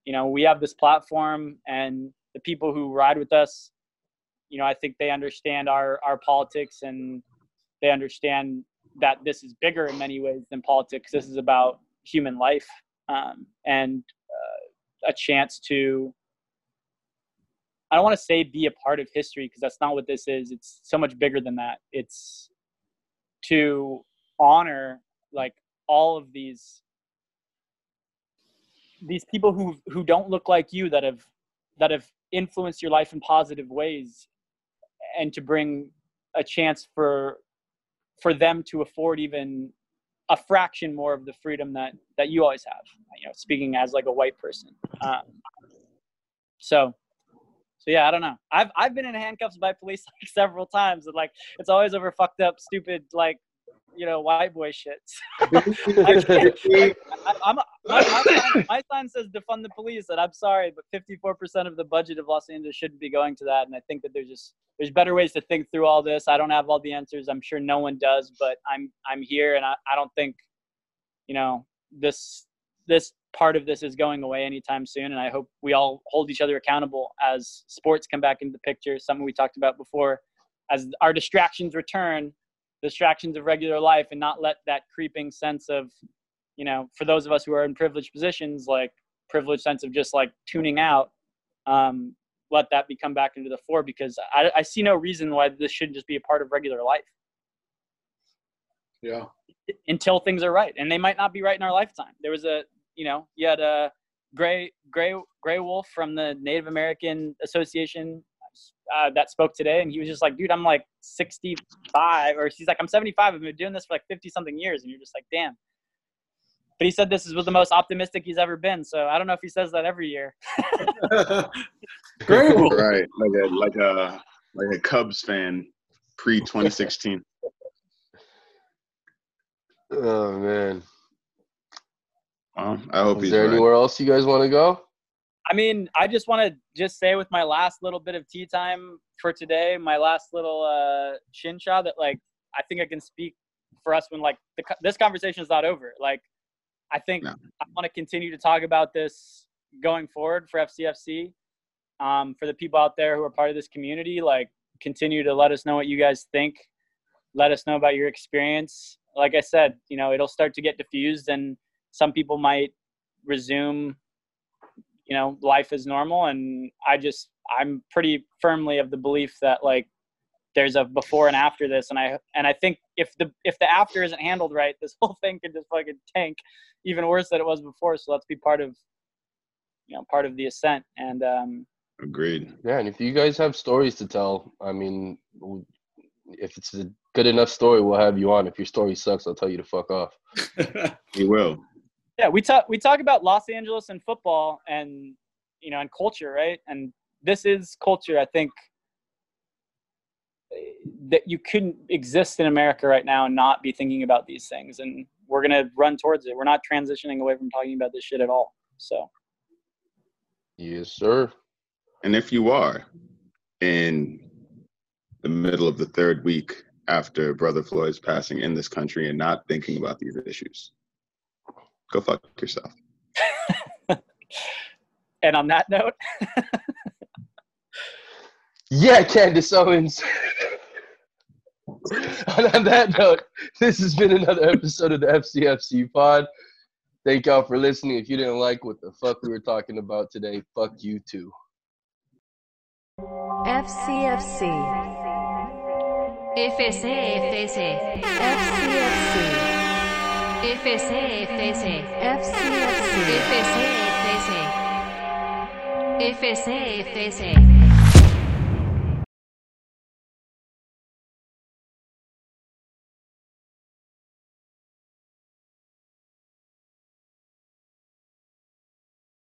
you know, we have this platform and the people who ride with us, you know, I think they understand our our politics and they understand that this is bigger in many ways than politics. This is about human life um, and uh, a chance to I don't want to say be a part of history because that's not what this is. It's so much bigger than that. It's to honor like all of these these people who who don't look like you that have that have influenced your life in positive ways and to bring a chance for for them to afford even a fraction more of the freedom that that you always have you know speaking as like a white person um, so so yeah i don't know i've i've been in handcuffs by police like several times and like it's always over fucked up stupid like you know white boy shit. I am my, my, sign says defund the police, and I'm sorry, but 54% of the budget of Los Angeles shouldn't be going to that. And I think that there's just there's better ways to think through all this. I don't have all the answers. I'm sure no one does, but I'm I'm here, and I, I don't think you know this this part of this is going away anytime soon. And I hope we all hold each other accountable as sports come back into the picture. Something we talked about before. As our distractions return, distractions of regular life and not let that creeping sense of you know for those of us who are in privileged positions like privileged sense of just like tuning out um, let that become back into the fore because I, I see no reason why this shouldn't just be a part of regular life yeah until things are right and they might not be right in our lifetime there was a you know you had a Gray Gray Gray Wolf from the Native American Association uh, that spoke today, and he was just like, "Dude, I'm like 65," or he's like, "I'm 75. I've been doing this for like 50 something years," and you're just like, "Damn." But he said this was the most optimistic he's ever been. So I don't know if he says that every year. Great. Wolf. right, like a like a like a Cubs fan pre 2016. Oh man. Well, I hope Is he's there right. anywhere else you guys want to go? I mean, I just want to just say with my last little bit of tea time for today, my last little uh, shinsha that like I think I can speak for us when like the, co- this conversation is not over. Like I think No. I want to continue to talk about this going forward for FCFC. Um, for the people out there who are part of this community, like continue to let us know what you guys think. Let us know about your experience. Like I said, you know, it'll start to get diffused and some people might resume you know life is normal and i just i'm pretty firmly of the belief that like there's a before and after this and i and i think if the if the after isn't handled right this whole thing could just fucking tank even worse than it was before so let's be part of you know part of the ascent and um Agreed. Yeah, and if you guys have stories to tell, I mean, if it's a good enough story, we'll have you on. If your story sucks, I'll tell you to fuck off. He will. yeah we talk we talk about los angeles and football and you know and culture right and this is culture i think that you couldn't exist in america right now and not be thinking about these things and we're going to run towards it we're not transitioning away from talking about this shit at all so Yes, sir. And if you are in the middle of the third week after Brother Floyd's passing in this country and not thinking about these issues, go fuck yourself. and on that note Yeah, Candace Owens. and on that note, this has been another episode of the FCFC pod. Thank y'all for listening. If you didn't like what the fuck we were talking about today, fuck you too. FCFC. FCFC. FCFC. FCFC. FCFC. FCFC. FCFC.